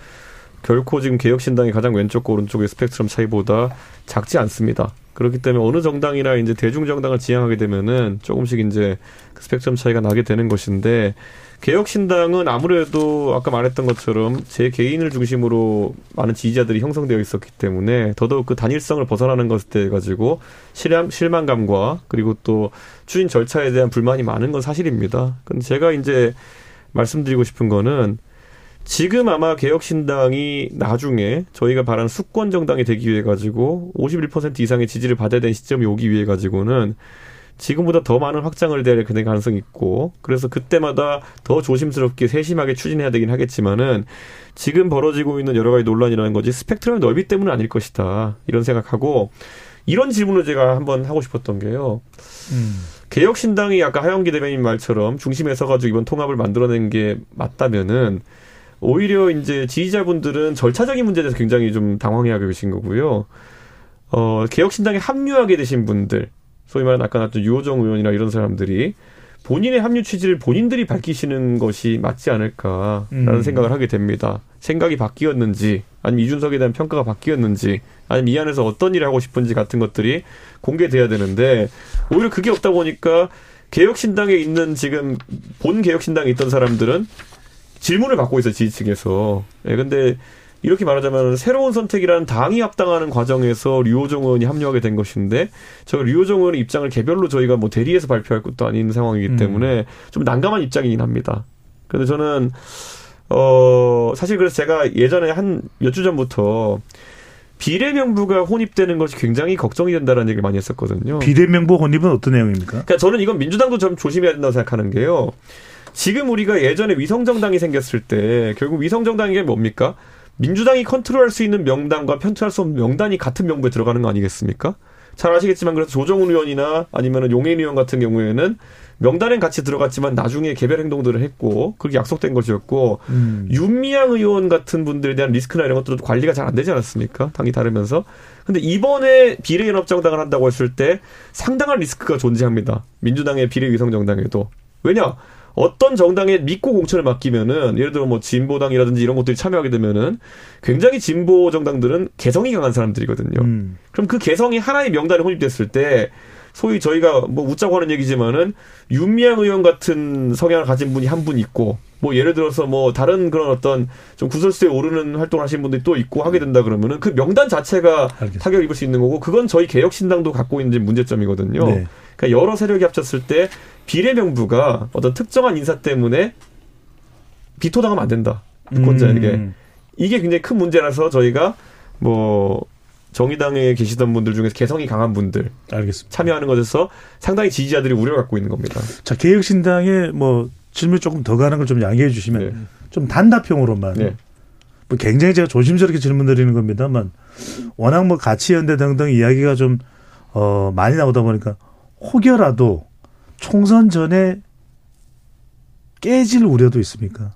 결코 지금 개혁신당이 가장 왼쪽과 오른쪽의 스펙트럼 차이보다 작지 않습니다. 그렇기 때문에 어느 정당이나 이제 대중정당을 지향하게 되면은 조금씩 이제 그 스펙트럼 차이가 나게 되는 것인데 개혁신당은 아무래도 아까 말했던 것처럼 제 개인을 중심으로 많은 지지자들이 형성되어 있었기 때문에 더더욱 그 단일성을 벗어나는 것에 가지고 실망, 실망감과 그리고 또 추진 절차에 대한 불만이 많은 건 사실입니다. 근데 제가 이제 말씀드리고 싶은 거는 지금 아마 개혁신당이 나중에 저희가 바라는 수권 정당이 되기 위해 가지고 51% 이상의 지지를 받아야 되는 시점이 오기 위해 가지고는 지금보다 더 많은 확장을 될 가능성이 있고 그래서 그때마다 더 조심스럽게 세심하게 추진해야 되긴 하겠지만은 지금 벌어지고 있는 여러 가지 논란이라는 거지 스펙트럼의 넓이 때문은 아닐 것이다 이런 생각하고 이런 질문을 제가 한번 하고 싶었던 게요. 개혁신당이 아까 하영기 대변인 말처럼 중심에 서가지고 이번 통합을 만들어낸 게 맞다면은 오히려 이제 지지자분들은 절차적인 문제에 대해서 굉장히 좀 당황해하고 계신 거고요. 어, 개혁신당에 합류하게 되신 분들, 소위 말하는 아까 나왔던 유호정 의원이나 이런 사람들이 본인의 합류 취지를 본인들이 밝히시는 것이 맞지 않을까라는 음. 생각을 하게 됩니다. 생각이 바뀌었는지, 아니면 이준석에 대한 평가가 바뀌었는지, 아니면 이 안에서 어떤 일을 하고 싶은지 같은 것들이 공개돼야 되는데, 오히려 그게 없다 보니까 개혁신당에 있는 지금 본 개혁신당에 있던 사람들은 질문을 받고 있어요, 지지층에서. 예, 근데 이렇게 말하자면 새로운 선택이라는 당이 합당하는 과정에서 류호정 의원이 합류하게 된 것인데 저 류호정 의원의 입장을 개별로 저희가 뭐 대리해서 발표할 것도 아닌 상황이기 음. 때문에 좀 난감한 입장이긴 합니다. 근데 저는 어 사실 그래서 제가 예전에 한 몇 주 전부터 비례명부가 혼입되는 것이 굉장히 걱정이 된다는 얘기를 많이 했었거든요. 비대명부 혼입은 어떤 내용입니까? 그러니까 저는 이건 민주당도 좀 조심해야 된다고 생각하는 게요. 지금 우리가 예전에 위성정당이 생겼을 때 결국 위성정당이 게 뭡니까? 민주당이 컨트롤할 수 있는 명단과 편투할 수 없는 명단이 같은 명부에 들어가는 거 아니겠습니까? 잘 아시겠지만 그래서 조정훈 의원이나 아니면 용해인 의원 같은 경우에는 명단엔 같이 들어갔지만 나중에 개별 행동들을 했고 그렇게 약속된 것이었고 음. 윤미향 의원 같은 분들에 대한 리스크나 이런 것들도 관리가 잘 안 되지 않았습니까? 당이 다르면서. 근데 이번에 비례연합정당을 한다고 했을 때 상당한 리스크가 존재합니다. 민주당의 비례위성정당에도. 왜냐? 어떤 정당에 믿고 공천을 맡기면은 예를 들어 뭐 진보당이라든지 이런 것들이 참여하게 되면은 굉장히 진보 정당들은 개성이 강한 사람들이거든요. 음. 그럼 그 개성이 하나의 명단에 혼입됐을 때 소위 저희가 뭐 웃자고 하는 얘기지만은 윤미향 의원 같은 성향을 가진 분이 한 분 있고 뭐 예를 들어서 뭐 다른 그런 어떤 좀 구설수에 오르는 활동을 하시는 분들이 또 있고 하게 된다 그러면은 그 명단 자체가 알겠습니다. 타격을 입을 수 있는 거고 그건 저희 개혁신당도 갖고 있는 문제점이거든요. 네. 그러니까 여러 세력이 합쳤을 때 비례 명부가 어떤 특정한 인사 때문에 비토당하면 안 된다. 유권자에게. 음. 이게 굉장히 큰 문제라서 저희가 뭐 정의당에 계시던 분들 중에서 개성이 강한 분들 알겠습니다. 참여하는 것에서 상당히 지지자들이 우려를 갖고 있는 겁니다. 자, 개혁신당에 뭐 질문 조금 더 가는 걸 좀 양해해 주시면 네. 좀 단답형으로만 네. 뭐 굉장히 제가 조심스럽게 질문 드리는 겁니다만 워낙 뭐 가치 연대 등등 이야기가 좀 어, 많이 나오다 보니까 혹여라도 총선 전에 깨질 우려도 있습니까?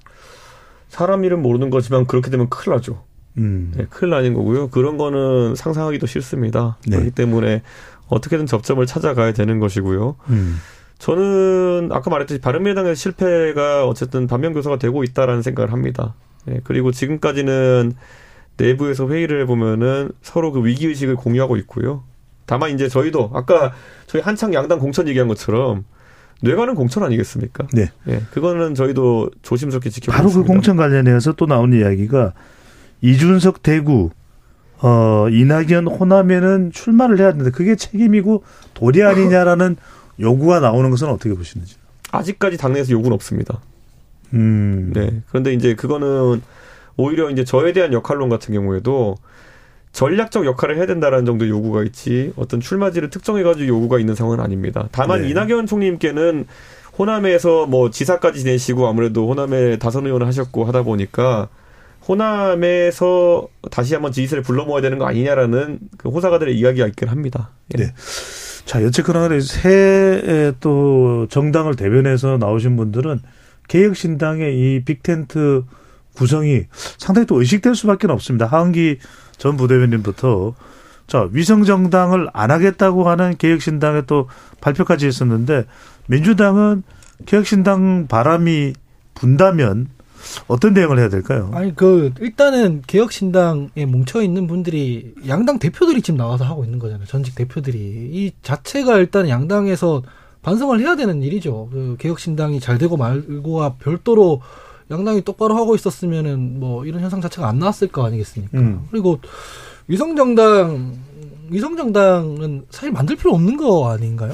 사람 이름 모르는 거지만 그렇게 되면 큰일 나죠. 음. 네, 큰일 나는 거고요. 그런 거는 상상하기도 싫습니다. 네. 그렇기 때문에 어떻게든 접점을 찾아가야 되는 것이고요. 음. 저는 아까 말했듯이 바른미래당의 실패가 어쨌든 반면교사가 되고 있다라는 생각을 합니다. 예, 그리고 지금까지는 내부에서 회의를 해보면은 서로 그 위기의식을 공유하고 있고요. 다만 이제 저희도 아까 저희 한창 양당 공천 얘기한 것처럼 뇌관은 공천 아니겠습니까? 네. 예, 그거는 저희도 조심스럽게 지켜보고 바로 그 있습니다. 공천 관련해서 또 나온 이야기가 이준석 대구 어 이낙연 호남에는 출마를 해야 되는데 그게 책임이고 도리 아니냐라는 요구가 나오는 것은 어떻게 보시는지. 아직까지 당내에서 요구는 없습니다. 음. 네. 그런데 이제 그거는 오히려 이제 저에 대한 역할론 같은 경우에도 전략적 역할을 해야 된다라는 정도의 요구가 있지 어떤 출마지를 특정해가지고 요구가 있는 상황은 아닙니다. 다만 네. 이낙연 총리님께는 호남에서 뭐 지사까지 지내시고 아무래도 호남에 다선 의원을 하셨고 하다 보니까 호남에서 다시 한번 지지세를 불러 모아야 되는 거 아니냐라는 그 호사가들의 이야기가 있긴 합니다. 예. 네. 자, 여쨌거나 새또 정당을 대변해서 나오신 분들은 개혁신당의 이 빅텐트 구성이 상당히 또 의식될 수밖에 없습니다. 하은기 전 부대변인부터 자 위성정당을 안 하겠다고 하는 개혁신당의 또 발표까지 있었는데 민주당은 개혁신당 바람이 분다면 어떤 대응을 해야 될까요? 아니 그 일단은 개혁신당에 뭉쳐 있는 분들이 양당 대표들이 지금 나와서 하고 있는 거잖아요. 전직 대표들이 이 자체가 일단 양당에서 반성을 해야 되는 일이죠. 그 개혁신당이 잘 되고 말고와 별도로 양당이 똑바로 하고 있었으면은 뭐 이런 현상 자체가 안 나왔을 거 아니겠습니까? 음. 그리고 위성정당 위성정당은 사실 만들 필요 없는 거 아닌가요?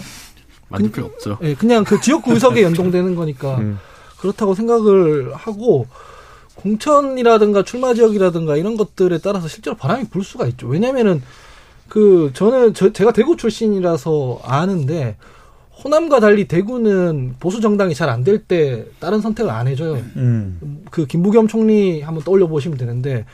만들 필요 없죠. 예, 그냥 그 지역구 의석에 연동되는 거니까 음. 그렇다고 생각을 하고 공천이라든가 출마 지역이라든가 이런 것들에 따라서 실제로 바람이 불 수가 있죠. 왜냐면은 그 저는 저, 제가 대구 출신이라서 아는데 호남과 달리 대구는 보수 정당이 잘 안 될 때 다른 선택을 안 해줘요. 음. 그 김부겸 총리 한번 떠올려 보시면 되는데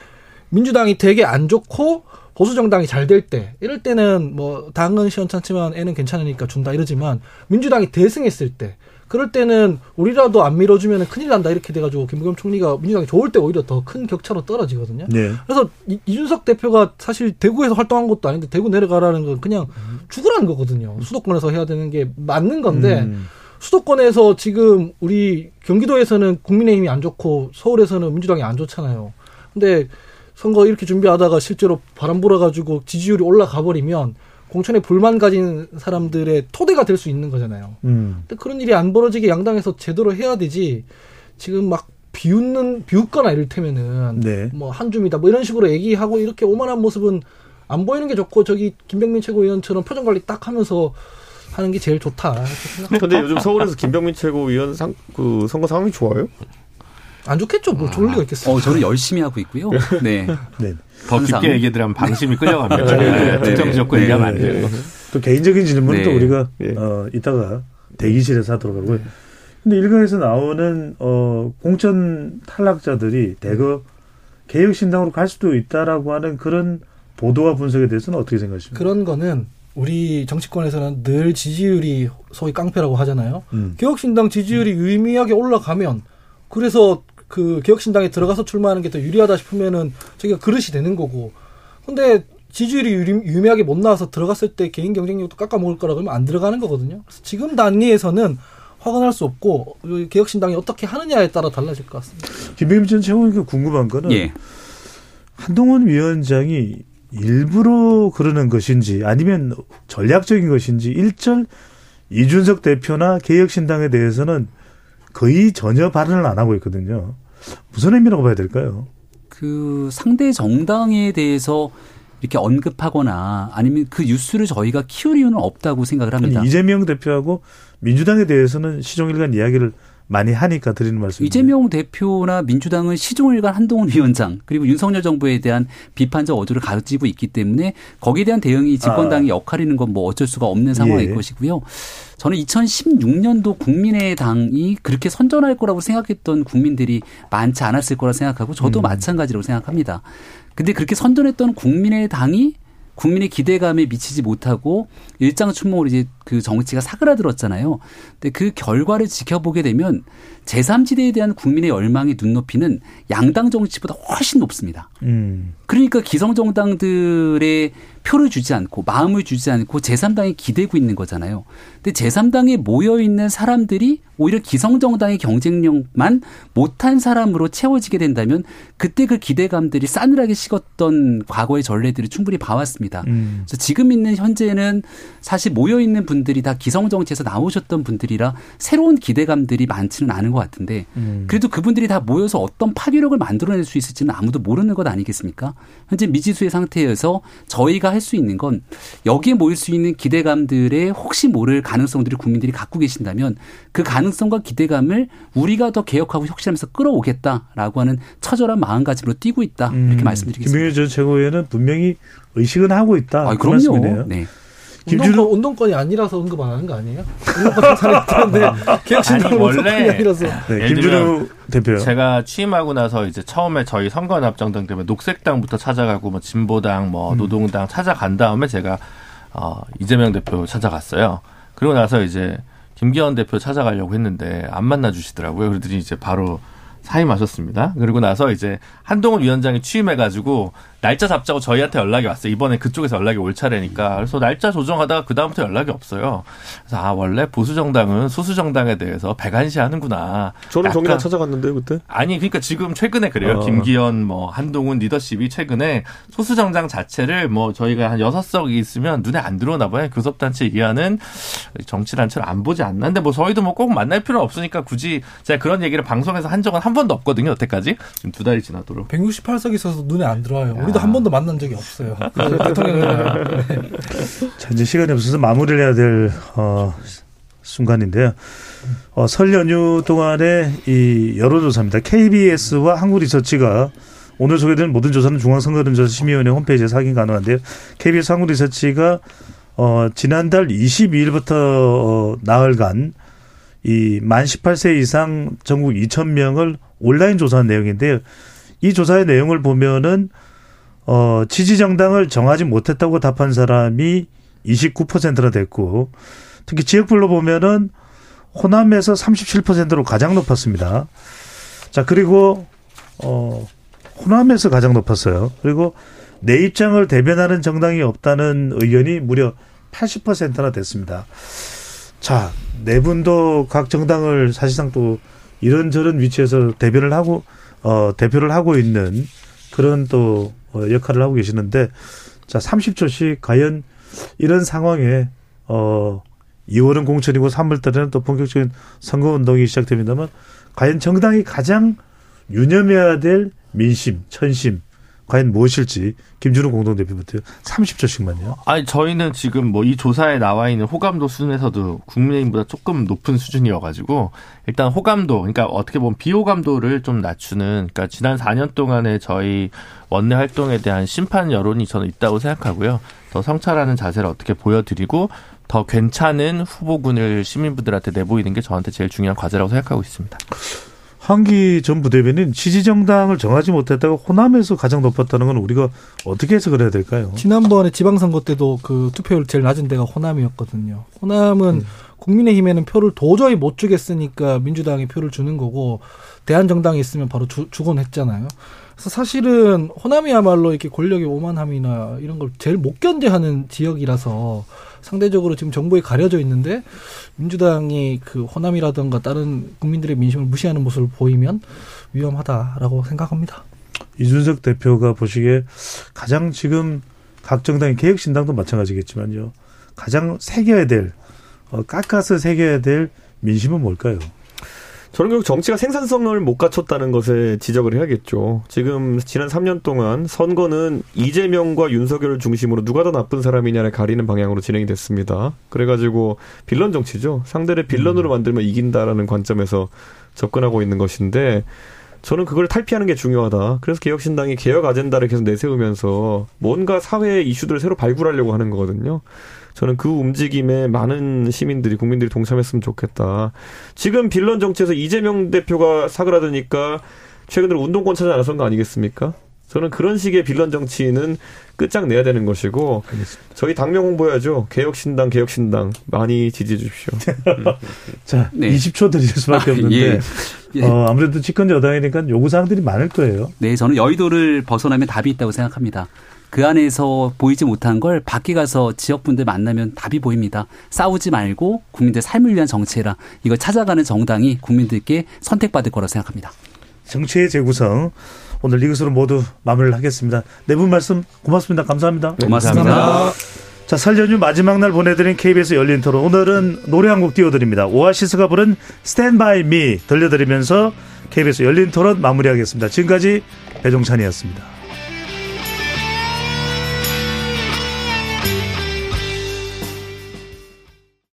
민주당이 되게 안 좋고 보수 정당이 잘 될 때 이럴 때는 뭐 당은 시원찮지만 애는 괜찮으니까 준다 이러지만 민주당이 대승했을 때 그럴 때는 우리라도 안 밀어주면 큰일 난다 이렇게 돼가지고 김부겸 총리가 민주당이 좋을 때 오히려 더 큰 격차로 떨어지거든요. 네. 그래서 이, 이준석 대표가 사실 대구에서 활동한 것도 아닌데 대구 내려가라는 건 그냥 죽으라는 거거든요. 수도권에서 해야 되는 게 맞는 건데 음. 수도권에서 지금 우리 경기도에서는 국민의힘이 안 좋고 서울에서는 민주당이 안 좋잖아요. 근데 선거 이렇게 준비하다가 실제로 바람 불어가지고 지지율이 올라가 버리면 공천에 불만 가진 사람들의 토대가 될 수 있는 거잖아요. 음. 근데 그런 일이 안 벌어지게 양당에서 제대로 해야 되지. 지금 막 비웃는 비웃거나 이를테면은 네. 뭐 한줌이다 뭐 이런 식으로 얘기하고 이렇게 오만한 모습은 안 보이는 게 좋고 저기 김병민 최고위원처럼 표정 관리 딱 하면서 하는 게 제일 좋다. 근데 요즘 서울에서 김병민 최고위원 상, 그 선거 상황이 좋아요? 안 좋겠죠. 뭐 좋을 리가 있겠어요. 어, 저는 열심히 하고 있고요. 네. 네. 더 항상. 깊게 얘기들하면 방심이 끌려갑니다. 네, 네, 네, 특정 네, 지역구 네, 얘기하면 안 네. 돼요. 또 개인적인 질문은 네. 또 우리가 예. 어 이따가 대기실에서 하도록 하고요. 근데 일각에서 나오는 어 공천 탈락자들이 대거 개혁신당으로 갈 수도 있다라고 하는 그런 보도와 분석에 대해서는 어떻게 생각하십니까? 그런 거는 우리 정치권에서는 늘 지지율이 소위 깡패라고 하잖아요. 음. 개혁신당 지지율이 유의미하게 올라가면 그래서 그 개혁신당에 들어가서 출마하는 게 더 유리하다 싶으면은 저기가 그릇이 되는 거고. 근데 지지율이 유리- 유의미하게 못 나와서 들어갔을 때 개인 경쟁력도 깎아 먹을 거라 그러면 안 들어가는 거거든요. 그래서 지금 단위에서는 화가 날수 없고 이 개혁신당이 어떻게 하느냐에 따라 달라질 것 같습니다. 김병임 전 최고위원께 궁금한 거는 예. 한동훈 위원장이 일부러 그러는 것인지 아니면 전략적인 것인지 일절 이준석 대표나 개혁신당에 대해서는 거의 전혀 발언을 안 하고 있거든요. 무슨 의미라고 봐야 될까요? 그 상대 정당에 대해서 이렇게 언급하거나 아니면 그 뉴스를 저희가 키울 이유는 없다고 생각을 합니다. 아니, 이재명 대표하고 민주당에 대해서는 시종일관 이야기를 많이 하니까 드리는 말씀입니다. 이재명 대표나 민주당은 시종일관 한동훈 위원장 그리고 윤석열 정부에 대한 비판적 어조를 가지고 있기 때문에 거기에 대한 대응이 집권당의 역할이는 건 뭐 어쩔 수가 없는 상황일 예. 것이고요. 저는 2016년도 국민의당이 그렇게 선전할 거라고 생각했던 국민들이 많지 않았을 거라 생각하고 저도 마찬가지라고 생각합니다. 근데 그렇게 선전했던 국민의당이 국민의 기대감에 미치지 못하고 일장 춘몽으로 이제 그 정치가 사그라들었잖아요. 근데 그 결과를 지켜보게 되면 제3지대에 대한 국민의 열망의 눈높이는 양당 정치보다 훨씬 높습니다. 음. 그러니까 기성정당들의 표를 주지 않고 마음을 주지 않고 제3당에 기대고 있는 거잖아요. 근데 제3당에 모여 있는 사람들이 오히려 기성정당의 경쟁력만 못한 사람으로 채워지게 된다면 그때 그 기대감들이 싸늘하게 식었던 과거의 전례들을 충분히 봐왔습니다. 음. 그래서 지금 있는 현재는 사실 모여 있는 분들이 다 기성정치에서 나오셨던 분들이라 새로운 기대감들이 많지는 않은 것 같은데 음. 그래도 그분들이 다 모여서 어떤 파괴력을 만들어낼 수 있을지는 아무도 모르는 것 아니겠습니까? 현재 미지수의 상태에서 저희가 할 수 있는 건 여기에 모일 수 있는 기대감들의 혹시 모를 가능성들을 국민들이 갖고 계신다면 그 가능성과 기대감을 우리가 더 개혁하고 혁신하면서 끌어오겠다라고 하는 처절한 마음가짐으로 뛰고 있다 이렇게 말씀드리겠습니다. 음. 김병일 전 최고위원은 분명히 의식은 하고 있다. 아, 그 그럼요. 말씀이네요. 네. 운동권, 김준호 운동권이 아니라서 언급 안 하는 거 아니에요? 운동권 잘했는데 아니, 원래 아니라서. 네, 김준호 대표요. 제가 취임하고 나서 이제 처음에 저희 선거연합정당 때문에 녹색당부터 찾아가고 뭐 진보당 뭐 노동당 찾아간 다음에 제가 어 이재명 대표 찾아갔어요. 그리고 나서 이제 김기현 대표 찾아가려고 했는데 안 만나 주시더라고요. 그러더니 이제 바로 사임하셨습니다. 그리고 나서 이제 한동훈 위원장이 취임해가지고 날짜 잡자고 저희한테 연락이 왔어요. 이번에 그쪽에서 연락이 올 차례니까. 그래서 날짜 조정하다가 그다음부터 연락이 없어요. 그래서 아, 원래 보수정당은 소수정당에 대해서 배관시 하는구나. 저는 정의당 약간 찾아갔는데요 그때. 아니 그러니까 지금 최근에 그래요. 어. 김기현 뭐 한동훈 리더십이 최근에 소수정당 자체를 뭐 저희가 한 여섯 석이 있으면 눈에 안 들어오나 봐요. 교섭단체 이하는 정치단체를 안 보지 않나. 근데 뭐 저희도 뭐 꼭 만날 필요 없으니까 굳이 제가 그런 얘기를 방송에서 한 적은 한 번도 없거든요. 여태까지 지금 두 달이 지나도록. 168석 있어서 눈에 안 들어와요. 우리도 한 번도 만난 적이 없어요. 그래서 대통령이랑. 자, 이제 시간이 없어서 마무리를 해야 될, 어, 순간인데요. 어, 설 연휴 동안에 이 여론조사입니다. KBS와 한국리서치가 오늘 소개된 모든 조사는 중앙선거론조사심의위원회 홈페이지에서 확인 가능한데요. KBS 한국리서치가 어, 지난달 22일부터 어, 나흘간 이 만 18세 이상 전국 2,000명을 온라인 조사한 내용인데요. 이 조사의 내용을 보면은 어, 지지 정당을 정하지 못했다고 답한 사람이 29%나 됐고 특히 지역별로 보면은 호남에서 37%로 가장 높았습니다. 자, 그리고 어 호남에서 가장 높았어요. 그리고 내 입장을 대변하는 정당이 없다는 의견이 무려 80%나 됐습니다. 자, 네 분도 각 정당을 사실상 또 이런저런 위치에서 대변을 하고 어 대표를 하고 있는 그런 또 어, 역할을 하고 계시는데 자, 30초씩 과연 이런 상황에 어 2월은 공천이고 3월 달에는 또 본격적인 선거 운동이 시작됩니다만 과연 정당이 가장 유념해야 될 민심, 천심 과연 무엇일지 김준우 공동대표부터 30초씩만요. 아니 저희는 지금 뭐 이 조사에 나와 있는 호감도 수준에서도 국민의힘보다 조금 높은 수준이어가지고 일단 호감도 그러니까 어떻게 보면 비호감도를 좀 낮추는 그러니까 지난 4년 동안의 저희 원내 활동에 대한 심판 여론이 저는 있다고 생각하고요. 더 성찰하는 자세를 어떻게 보여드리고 더 괜찮은 후보군을 시민분들한테 내보이는 게 저한테 제일 중요한 과제라고 생각하고 있습니다. 황기 전 부대변인 지지 정당을 정하지 못했다가 호남에서 가장 높았다는 건 우리가 어떻게 해석을 해야 될까요? 지난번에 지방선거 때도 그 투표율 제일 낮은 데가 호남이었거든요. 호남은 음. 국민의힘에는 표를 도저히 못 주겠으니까 민주당이 표를 주는 거고 대한정당이 있으면 바로 주, 주곤 했잖아요. 그래서 사실은 호남이야말로 이렇게 권력의 오만함이나 이런 걸 제일 못 견뎌하는 지역이라서 상대적으로 지금 정부에 가려져 있는데 민주당이 그 호남이라든가 다른 국민들의 민심을 무시하는 모습을 보이면 위험하다라고 생각합니다. 이준석 대표가 보시기에 가장 지금 각 정당의 개혁신당도 마찬가지겠지만요. 가장 새겨야 될, 어, 깎아서 새겨야 될 민심은 뭘까요? 저는 결국 정치가 생산성을 못 갖췄다는 것에 지적을 해야겠죠. 지금 지난 3년 동안 선거는 이재명과 윤석열을 중심으로 누가 더 나쁜 사람이냐를 가리는 방향으로 진행이 됐습니다. 그래가지고 빌런 정치죠. 상대를 빌런으로 만들면 이긴다라는 관점에서 접근하고 있는 것인데 저는 그걸 탈피하는 게 중요하다. 그래서 개혁신당이 개혁 아젠다를 계속 내세우면서 뭔가 사회 이슈들을 새로 발굴하려고 하는 거거든요. 저는 그 움직임에 많은 시민들이 국민들이 동참했으면 좋겠다. 지금 빌런 정치에서 이재명 대표가 사그라드니까 최근 들어 운동권 찾아 나선 거 아니겠습니까? 저는 그런 식의 빌런 정치는 끝장내야 되는 것이고 알겠습니다. 저희 당명 홍보해야죠. 개혁신당 개혁신당 많이 지지해 주십시오. 자, 네. 20초 드릴 수밖에 아, 없는데, 예. 예. 어, 아무래도 집권 여당이니까 요구사항들이 많을 거예요. 네, 저는 여의도를 벗어나면 답이 있다고 생각합니다. 그 안에서 보이지 못한 걸 밖에 가서 지역분들 만나면 답이 보입니다. 싸우지 말고 국민들 삶을 위한 정치해라. 이걸 찾아가는 정당이 국민들께 선택받을 거라고 생각합니다. 정치의 재구성. 오늘 이것으로 모두 마무리를 하겠습니다. 네 분 말씀 고맙습니다. 감사합니다. 고맙습니다. 자, 설 연휴 마지막 날 보내드린 KBS 열린 토론. 오늘은 노래 한 곡 띄워드립니다. 오아시스가 부른 Stand By Me 들려드리면서 KBS 열린 토론 마무리하겠습니다. 지금까지 배종찬이었습니다.